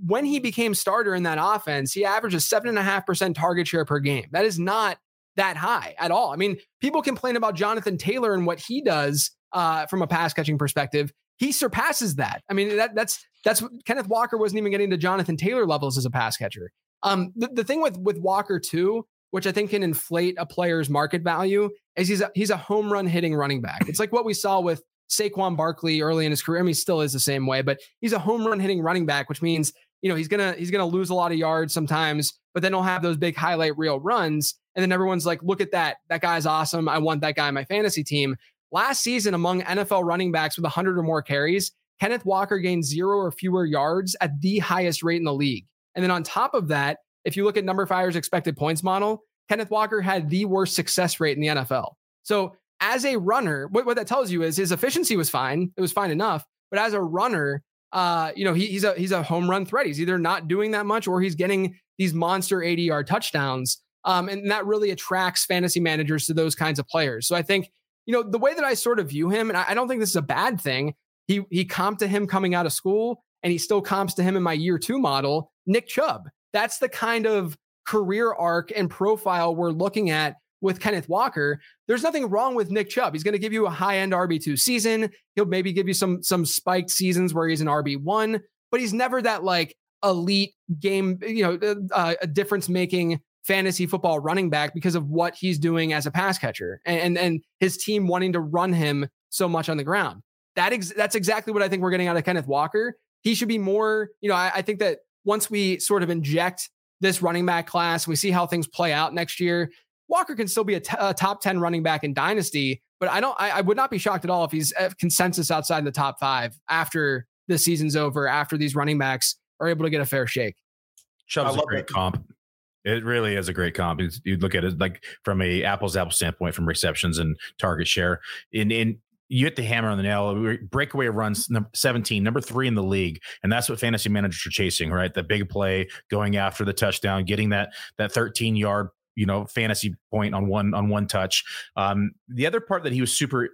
when he became starter in that offense, he averages seven and a half percent target share per game. That is not that high at all. I mean, people complain about Jonathan Taylor and what he does uh, from a pass catching perspective. He surpasses that. I mean, that that's that's Kenneth Walker wasn't even getting to Jonathan Taylor levels as a pass catcher. Um, the, the thing with with Walker too, which I think can inflate a player's market value, is he's a, he's a home run hitting running back. It's like what we saw with Saquon Barkley early in his career. I mean, he still is the same way, but he's a home run hitting running back, which means you know he's gonna he's gonna lose a lot of yards sometimes, but then he'll have those big highlight reel runs, and then everyone's like, "Look at that! That guy's awesome! I want that guy on my fantasy team." Last season, among NFL running backs with 100 or more carries, Kenneth Walker gained zero or fewer yards at the highest rate in the league. And then on top of that, if you look at numberFire's expected points model, Kenneth Walker had the worst success rate in the NFL. So as a runner, what, what that tells you is his efficiency was fine. It was fine enough. But as a runner, uh, you know, he, he's a he's a home run threat. He's either not doing that much or he's getting these monster 80 yard touchdowns. Um, and that really attracts fantasy managers to those kinds of players. So I think, you know, the way that I sort of view him, and I, I don't think this is a bad thing, he he comped to him coming out of school, and he still comps to him in my year two model, Nick Chubb. That's the kind of career arc and profile we're looking at with Kenneth Walker. There's nothing wrong with Nick Chubb. He's going to give you a high end RB2 season. He'll maybe give you some some spiked seasons where he's an RB1, but he's never that like elite game, you know, uh, uh a difference making fantasy football running back because of what he's doing as a pass catcher and, and, and his team wanting to run him so much on the ground. That ex- that's exactly what I think we're getting out of Kenneth Walker. He should be more, you know, I, I think that once we sort of inject this running back class, we see how things play out next year. Walker can still be a, t- a top 10 running back in dynasty, but I don't, I, I would not be shocked at all if he's consensus outside the top five after the season's over, after these running backs are able to get a fair shake. Chubb's a great comp. It really is a great comp. you look at it like from a apples apple standpoint, from receptions and target share. In in you hit the hammer on the nail. Breakaway runs number 17, number three in the league, and that's what fantasy managers are chasing, right? The big play, going after the touchdown, getting that that 13 yard you know fantasy point on one on one touch. Um, the other part that he was super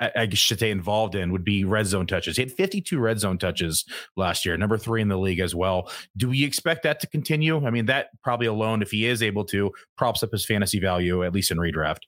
I should say involved in would be red zone touches. He had 52 red zone touches last year, number three in the league as well. Do we expect that to continue? I mean, that probably alone, if he is able to, props up his fantasy value at least in redraft.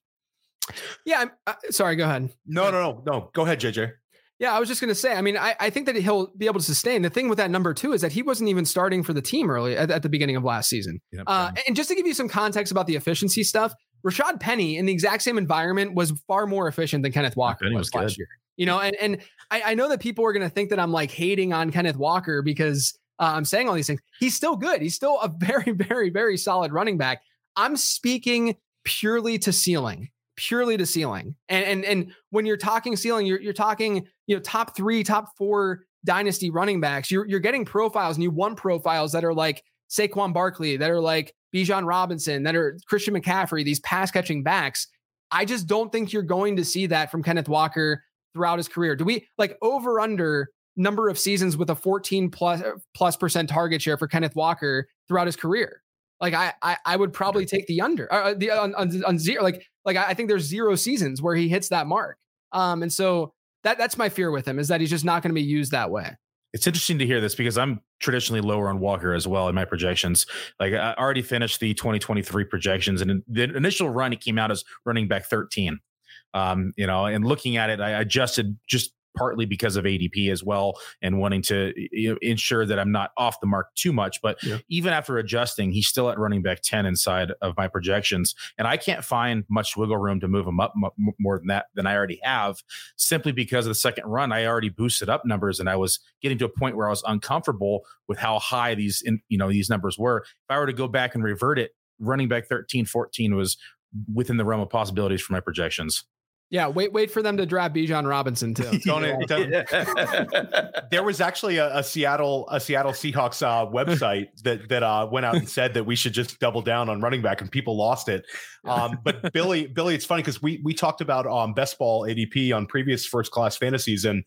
Yeah, I'm, uh, sorry. Go ahead. No, no, no, no. Go ahead, JJ. Yeah, I was just going to say. I mean, I, I think that he'll be able to sustain. The thing with that number two is that he wasn't even starting for the team early at, at the beginning of last season. Yep. Uh, and just to give you some context about the efficiency stuff, Rashaad Penny in the exact same environment was far more efficient than Kenneth Walker was, was last year. You know, and and I, I know that people are going to think that I'm like hating on Kenneth Walker because uh, I'm saying all these things. He's still good. He's still a very, very, very solid running back. I'm speaking purely to ceiling purely to ceiling. And and and when you're talking ceiling, you're you're talking, you know, top three, top four dynasty running backs. You're you're getting profiles and you want profiles that are like Saquon Barkley, that are like Bijan Robinson, that are Christian McCaffrey, these pass catching backs. I just don't think you're going to see that from Kenneth Walker throughout his career. Do we like over under number of seasons with a 14 plus plus percent target share for Kenneth Walker throughout his career? Like I, I, I would probably take the under uh, uh, the on, on, on, zero. Like, like I think there's zero seasons where he hits that mark. Um, and so that that's my fear with him is that he's just not going to be used that way. It's interesting to hear this because I'm traditionally lower on Walker as well in my projections. Like I already finished the 2023 projections, and the initial run he came out as running back 13. Um, you know, and looking at it, I adjusted just partly because of ADP as well and wanting to you know, ensure that I'm not off the mark too much. But yeah. even after adjusting, he's still at running back 10 inside of my projections. And I can't find much wiggle room to move him up m- more than that than I already have simply because of the second run. I already boosted up numbers and I was getting to a point where I was uncomfortable with how high these, in, you know, these numbers were. If I were to go back and revert it, running back 13, 14 was within the realm of possibilities for my projections. Yeah, wait, wait for them to draft Bijan Robinson too. don't, don't, there was actually a, a, Seattle a Seattle Seahawks uh, website that that uh, went out and said that we should just double down on running back, and people lost it. Um, but Billy, Billy, it's funny because we we talked about um, best ball ADP on previous first class fantasies, and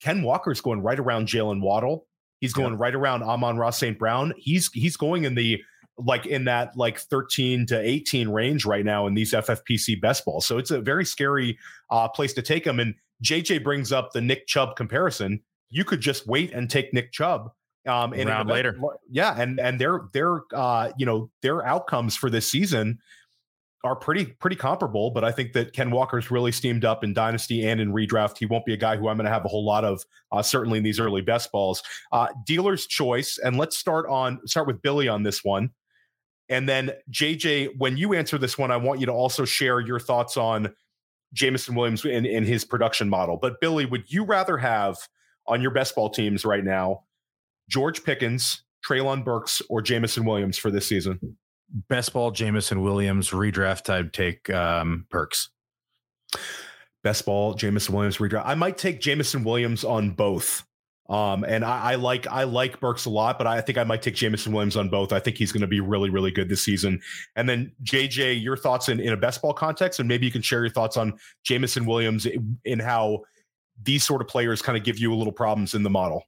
Ken Walker's going right around Jaylen Waddle. He's going yeah. right around Amon-Ra St. Brown. He's he's going in the like in that like 13 to 18 range right now in these FFPC best balls. So it's a very scary uh, place to take them. And JJ brings up the Nick Chubb comparison. You could just wait and take Nick Chubb um in round later. Yeah, and and their their uh you know their outcomes for this season are pretty pretty comparable, but I think that Ken Walker's really steamed up in dynasty and in redraft. He won't be a guy who I'm going to have a whole lot of, uh, certainly in these early best balls. Uh, dealer's choice, and let's start on start with Billy on this one. And then JJ, when you answer this one, I want you to also share your thoughts on Jameson Williams and, and his production model. But Billy, would you rather have on your best ball teams right now George Pickens, Treylon Burks, or Jameson Williams for this season? Best ball, Jameson Williams, redraft, I'd take um, Burks. Best ball, Jameson Williams, redraft. I might take Jameson Williams on both. Um, and I, I, like I like Burks a lot, but I think I might take Jameson Williams on both. I think he's going to be really, really good this season. And then JJ, your thoughts in, in a best ball context, and maybe you can share your thoughts on Jameson Williams in, in how these sort of players kind of give you a little problems in the model.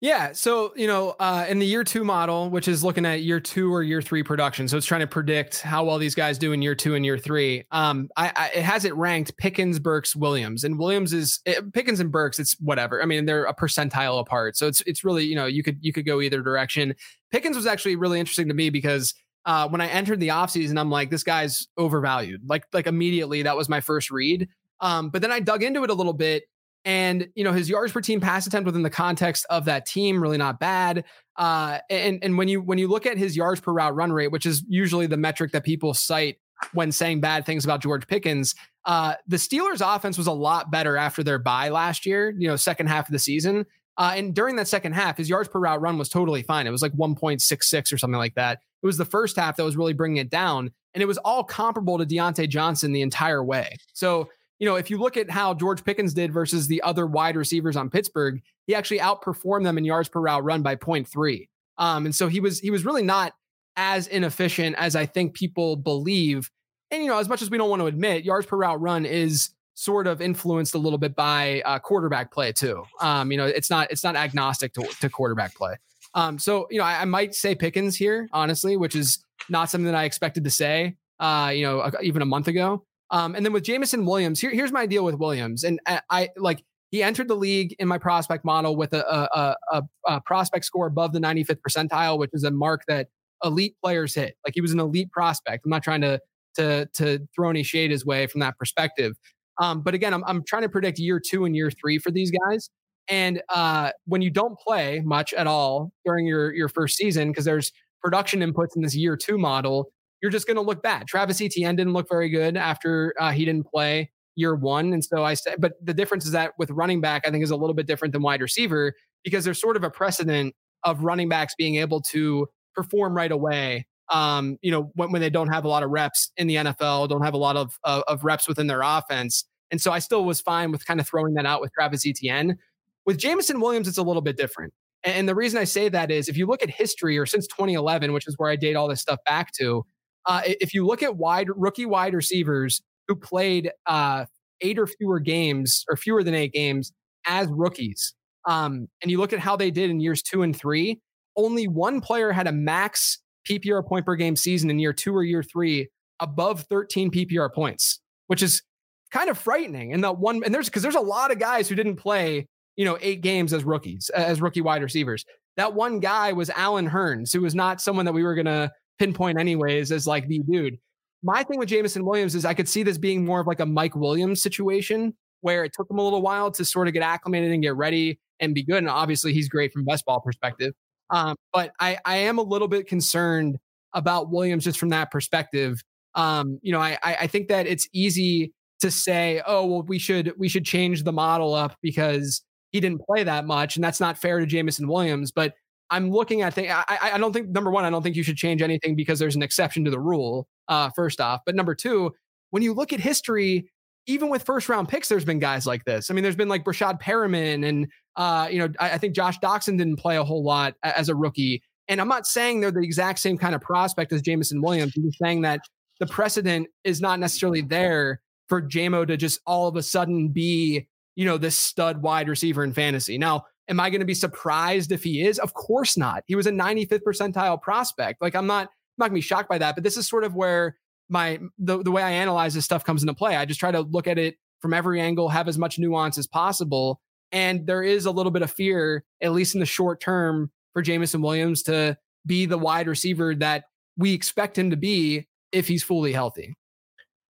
Yeah. So, you know, uh, in the year two model, which is looking at year two or year three production, so it's trying to predict how well these guys do in year two and year three. Um, I, I it has it ranked Pickens, Burks, Williams, and Williams is it, eh, Pickens and Burks. It's whatever. I mean, they're a percentile apart, so it's it's really you know you could you could go either direction. Pickens was actually really interesting to me because uh, when I entered the offseason, I'm like, this guy's overvalued. Like like immediately, that was my first read. Um, but then I dug into it a little bit and, you know, his yards per team pass attempt within the context of that team, really not bad. Uh, and, and when you when you look at his yards per route run rate, which is usually the metric that people cite when saying bad things about George Pickens, uh, the Steelers offense was a lot better after their bye last year, you know, second half of the season. Uh, and during that second half, his yards per route run was totally fine. It was like 1.66 or something like that. It was the first half that was really bringing it down. And it was all comparable to Diontae Johnson the entire way. So you know, if you look at how George Pickens did versus the other wide receivers on Pittsburgh, he actually outperformed them in yards per route run by 0.3. Um, and so he was he was really not as inefficient as I think people believe. And you know, as much as we don't want to admit, yards per route run is sort of influenced a little bit by uh, quarterback play too. Um, you know, it's not it's not agnostic to, to quarterback play. Um, so you know, I, I, might say Pickens here, honestly, which is not something that I expected to say. Uh, you know, even a month ago. Um, and then with Jameson Williams, here, here's my deal with Williams. And I, I, like he entered the league in my prospect model with a, a, a, a, prospect score above the 95th percentile, which is a mark that elite players hit. Like he was an elite prospect. I'm not trying to to to throw any shade his way from that perspective. Um, but again, I'm I'm trying to predict year two and year three for these guys. And uh, when you don't play much at all during your your first season, because there's production inputs in this year two model, you're just going to look bad. Travis Etienne didn't look very good after uh, he didn't play year one. And so I said, but the difference is that with running back, I think is a little bit different than wide receiver because there's sort of a precedent of running backs being able to perform right away. Um, you know, when, when they don't have a lot of reps in the NFL, don't have a lot of, of, of reps within their offense. And so I still was fine with kind of throwing that out with Travis Etienne. With Jameson Williams, it's a little bit different. And the reason I say that is if you look at history or since 2011, which is where I date all this stuff back to, uh, if you look at wide rookie wide receivers who played uh, eight or fewer games or fewer than eight games as rookies, um, and you look at how they did in years two and three, only one player had a max PPR point per game season in year two or year three above 13 PPR points, which is kind of frightening. And that one, and there's because there's a lot of guys who didn't play, you know, eight games as rookies, as rookie wide receivers. That one guy was Allen Hurns, who was not someone that we were gonna pinpoint anyways as like the dude. My thing with Jameson Williams is I could see this being more of like a Mike Williams situation where it took him a little while to sort of get acclimated and get ready and be good. And obviously he's great from best ball perspective. Um, but I, I am a little bit concerned about Williams just from that perspective. Um, you know, I, I think that it's easy to say, oh, well, we should we should change the model up because he didn't play that much, and that's not fair to Jameson Williams. But I'm looking at things. I, I don't think number one, I don't think you should change anything because there's an exception to the rule. Uh, first off, but number two, when you look at history, even with first round picks, there's been guys like this. I mean, there's been like Breshad Perriman, and uh, you know, I, I, think Josh Doctson didn't play a whole lot as a rookie. And I'm not saying they're the exact same kind of prospect as Jameson Williams. I'm just saying that the precedent is not necessarily there for Jamo to just all of a sudden be, you know, this stud wide receiver in fantasy. Now, am I going to be surprised if he is? Of course not. He was a 95th percentile prospect. Like I'm not, I'm not gonna be shocked by that. But this is sort of where my the, the way I analyze this stuff comes into play. I just try to look at it from every angle, have as much nuance as possible. And there is a little bit of fear, at least in the short term, for Jameson Williams to be the wide receiver that we expect him to be if he's fully healthy.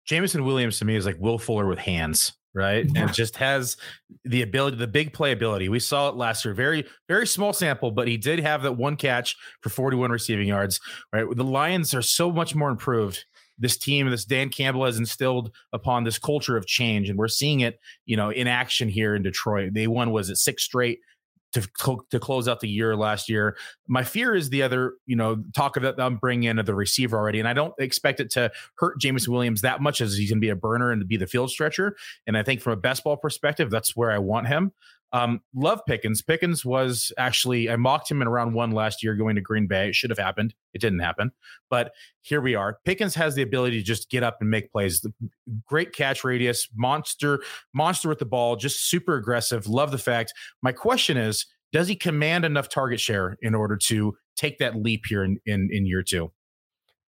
Jameson Williams to me is like Will Fuller with hands, right? Yeah. And just has the ability, the big play ability. We saw it last year, very, very small sample, but he did have that one catch for 41 receiving yards, right? The Lions are so much more improved this team, this Dan Campbell has instilled upon this culture of change, and we're seeing it, you know, in action here in Detroit. They won was it six straight to to close out the year last year. My fear is the other, you know, talk of that I'm bringing in of the receiver already, and I don't expect it to hurt James Williams that much as he's going to be a burner and to be the field stretcher. And I think from a best ball perspective, that's where I want him. Um, love Pickens. Pickens was actually I mocked him in round one last year going to Green Bay. It should have happened. It didn't happen, but here we are. Pickens has the ability to just get up and make plays. Great catch radius, monster, monster with the ball, just super aggressive. Love the fact. My question is, does he command enough target share in order to take that leap here in in, in year two?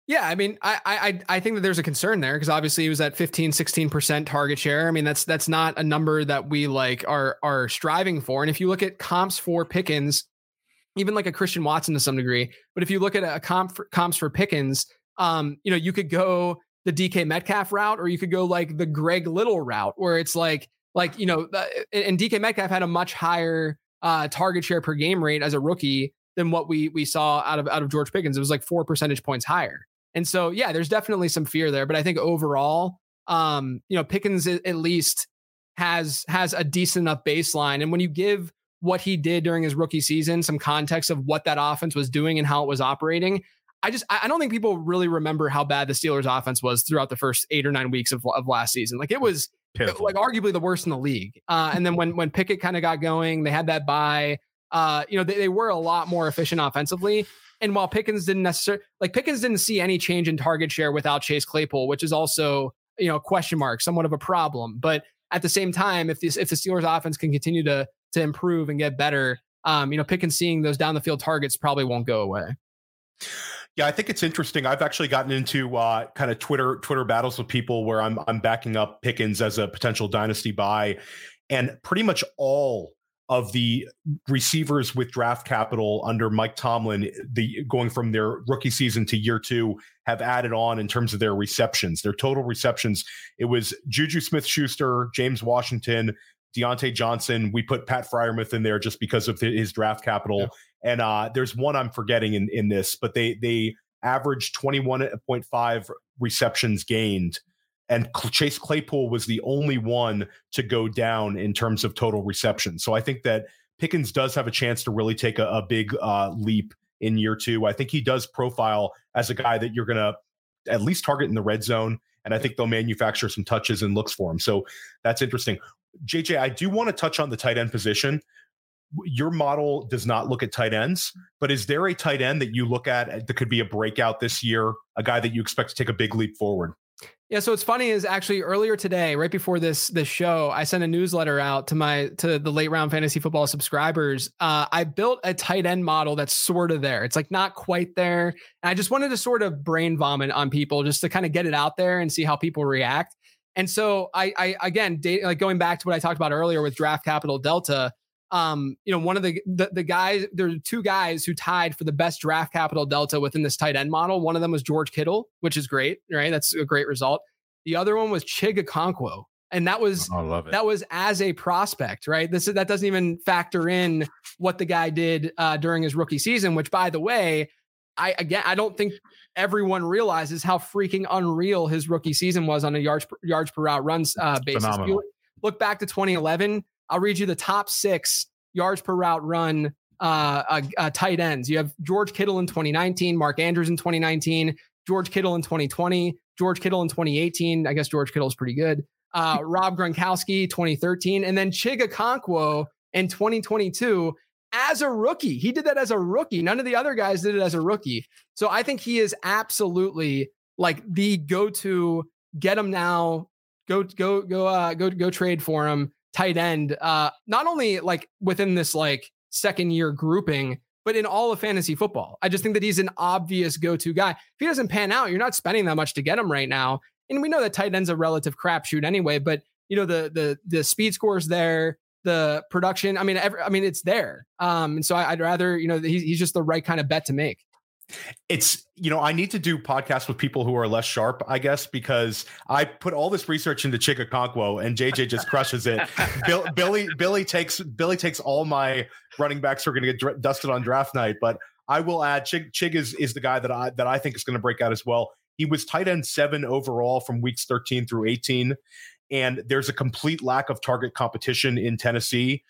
Yeah, I mean, I I I think that there's a concern there because obviously he was at 15, 16% target share. I mean, that's that's not a number that we like are are striving for. And if you look at comps for Pickens, even like a Christian Watson to some degree, but if you look at a comp for, comps for Pickens, um, you know, you could go the DK Metcalf route or you could go like the Greg Little route where it's like like, you know, and DK Metcalf had a much higher uh target share per game rate as a rookie than what we we saw out of out of George Pickens. It was like 4 percentage points higher. And so, yeah, there's definitely some fear there. But I think overall, um, you know, Pickens at least has has a decent enough baseline. And when you give what he did during his rookie season some context of what that offense was doing and how it was operating, I just I don't think people really remember how bad the Steelers offense was throughout the first eight or nine weeks of, of last season. Like it was like arguably the worst in the league. Uh, and then when when Pickett kind of got going, they had that bye. Uh, you know, they, they were a lot more efficient offensively. And while Pickens didn't necessarily like Pickens didn't see any change in target share without Chase Claypool, which is also you know question mark, somewhat of a problem. But at the same time, if this if the Steelers offense can continue to to improve and get better, um, you know, Pickens seeing those down the field targets probably won't go away. Yeah, I think it's interesting. I've actually gotten into uh, kind of Twitter Twitter battles with people where I'm I'm backing up Pickens as a potential dynasty buy, and pretty much all of the receivers with draft capital under Mike Tomlin, the going from their rookie season to year two, have added on in terms of their receptions, their total receptions. It was Juju Smith Schuster, James Washington, Diontae Johnson. We put Pat Freiermuth in there just because of his draft capital. Yeah. And uh, there's one I'm forgetting in, in this, but they they averaged 21.5 receptions gained and Chase Claypool was the only one to go down in terms of total reception. So I think that Pickens does have a chance to really take a, a big uh, leap in year two. I think he does profile as a guy that you're going to at least target in the red zone. And I think they'll manufacture some touches and looks for him. So that's interesting. JJ, I do want to touch on the tight end position. Your model does not look at tight ends, but is there a tight end that you look at that could be a breakout this year, a guy that you expect to take a big leap forward? Yeah, so what's funny is actually earlier today, right before this this show, I sent a newsletter out to my to the late round fantasy football subscribers. Uh, I built a tight end model that's sort of there. It's like not quite there. And I just wanted to sort of brain vomit on people just to kind of get it out there and see how people react. And so I, I again, date, like going back to what I talked about earlier with draft capital delta, um, you know, one of the, the, the guys, there are two guys who tied for the best draft capital delta within this tight end model. One of them was George Kittle, which is great, right? That's a great result. The other one was Chig Okonkwo, and that was oh, that was as a prospect, right? This is that doesn't even factor in what the guy did uh, during his rookie season. Which, by the way, I again I don't think everyone realizes how freaking unreal his rookie season was on a yards per, yards per route runs uh, basis. Look back to 2011 I'll read you the top six yards per route run uh, uh, uh, tight ends. You have George Kittle in 2019, Mark Andrews in 2019, George Kittle in 2020, George Kittle in 2018. I guess George Kittle is pretty good. Uh, Rob Gronkowski 2013, and then Chig Okonkwo in 2022 as a rookie. He did that as a rookie. None of the other guys did it as a rookie. So I think he is absolutely like the go-to. Get him now. Go go go uh, go go trade for him. Tight end. Uh, not only like within this like second year grouping, but in all of fantasy football. I just think that he's an obvious go-to guy. If he doesn't pan out, you're not spending that much to get him right now. And we know that tight end's a relative crapshoot anyway. But you know the the the speed scores there the production. I mean, every, I mean, it's there. Um, and so I, would rather, you know, he's, he's just the right kind of bet to make. It's, you know, I need to do podcasts with people who are less sharp, I guess, because I put all this research into Chig Okonkwo and JJ just crushes it. Bill, Billy, Billy takes, Billy takes all my running backs who are going to get dusted on draft night, but I will add Chig, Chig is, is the guy that I, that I think is going to break out as well. He was tight end seven overall from weeks 13 through 18 and there's a complete lack of target competition in Tennessee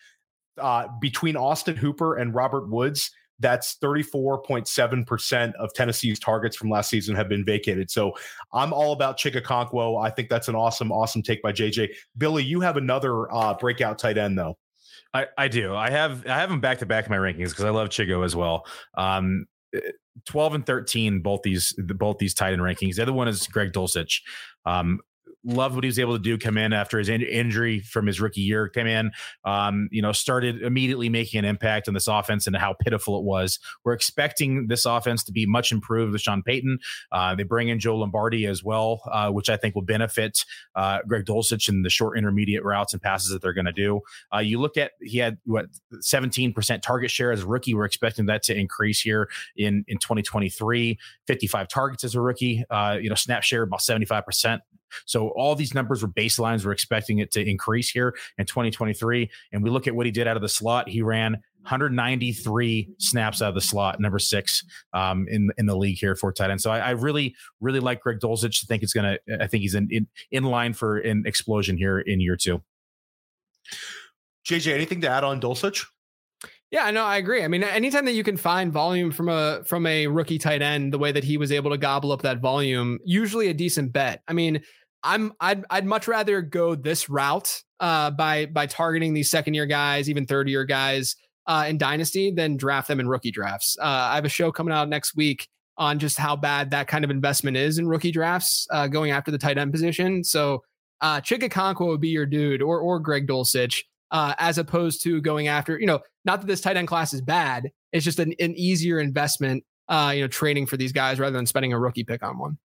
uh, between Austin Hooper and Robert Woods. That's 34.7% of Tennessee's targets from last season have been vacated. So I'm all about Chig Okonkwo. I think that's an awesome, awesome take by JJ. Billy, you have another uh, breakout tight end, though. I, I do. I have I have him back to back in my rankings because I love Chigo as well. Um, 12 and 13 both these both these tight end rankings the other one is greg dulcich um, loved what he was able to do. Come in after his in- injury from his rookie year. Came in, um, you know, started immediately making an impact on this offense and how pitiful it was. We're expecting this offense to be much improved with Sean Payton. Uh, they bring in Joe Lombardi as well, uh, which I think will benefit uh, Greg Dulcich in the short intermediate routes and passes that they're going to do. Uh, you look at he had what 17% target share as a rookie. We're expecting that to increase here in in 2023. 55 targets as a rookie. Uh, you know, snap share about 75%. So all these numbers were baselines. We're expecting it to increase here in 2023. And we look at what he did out of the slot. He ran 193 snaps out of the slot, number six um, in in the league here for tight end. So I, I really, really like Greg Dulcich. I think it's gonna. I think he's in in, in line for an explosion here in year two. JJ, anything to add on Dulcich? Yeah, no, I agree. I mean, anytime that you can find volume from a from a rookie tight end, the way that he was able to gobble up that volume, usually a decent bet. I mean, I'm I'd I'd much rather go this route uh, by by targeting these second year guys, even third year guys uh, in dynasty, than draft them in rookie drafts. Uh, I have a show coming out next week on just how bad that kind of investment is in rookie drafts, uh, going after the tight end position. So, uh, Okonkwo would be your dude, or or Greg Dulcich uh, as opposed to going after, you know, not that this tight end class is bad. It's just an, an easier investment, uh, you know, training for these guys rather than spending a rookie pick on one.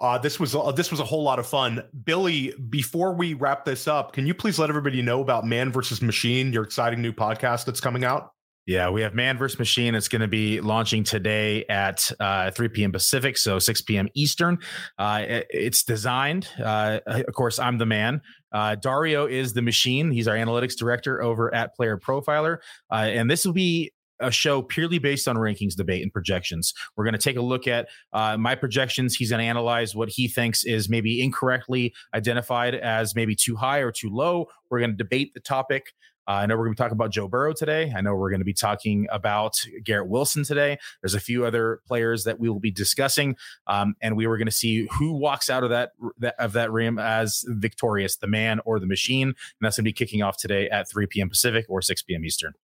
Uh, this was uh, this was a whole lot of fun, Billy. Before we wrap this up, can you please let everybody know about Man versus Machine, your exciting new podcast that's coming out? Yeah, we have Man vs. Machine. It's going to be launching today at uh, 3 p.m. Pacific, so 6 p.m. Eastern. Uh, it's designed, uh, of course, I'm the man. Uh, Dario is the machine. He's our analytics director over at Player Profiler. Uh, and this will be a show purely based on rankings, debate, and projections. We're going to take a look at uh, my projections. He's going to analyze what he thinks is maybe incorrectly identified as maybe too high or too low. We're going to debate the topic. Uh, I know we're going to be talking about Joe Burrow today. I know we're going to be talking about Garrett Wilson today. There's a few other players that we will be discussing, um, and we were going to see who walks out of that, that of that rim as victorious, the man or the machine. And that's going to be kicking off today at 3 p.m. Pacific or 6 p.m. Eastern.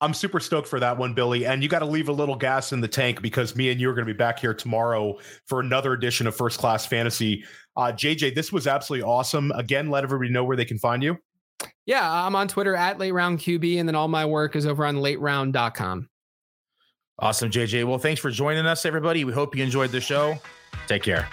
I'm super stoked for that one, Billy. And you got to leave a little gas in the tank because me and you are going to be back here tomorrow for another edition of First Class Fantasy. Uh, JJ, this was absolutely awesome. Again, let everybody know where they can find you. Yeah, I'm on Twitter at late round QB, and then all my work is over on late lateround.com. Awesome, JJ. Well, thanks for joining us, everybody. We hope you enjoyed the show. Take care.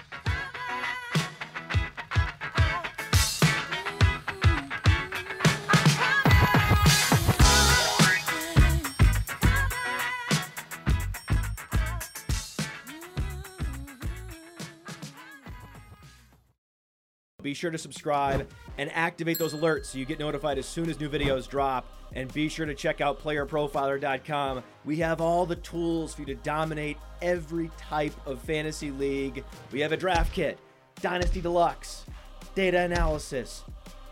Be sure to subscribe and activate those alerts so you get notified as soon as new videos drop. And be sure to check out playerprofiler.com. We have all the tools for you to dominate every type of fantasy league. We have a draft kit, Dynasty Deluxe, data analysis,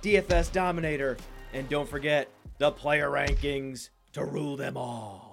DFS Dominator, and don't forget the player rankings to rule them all.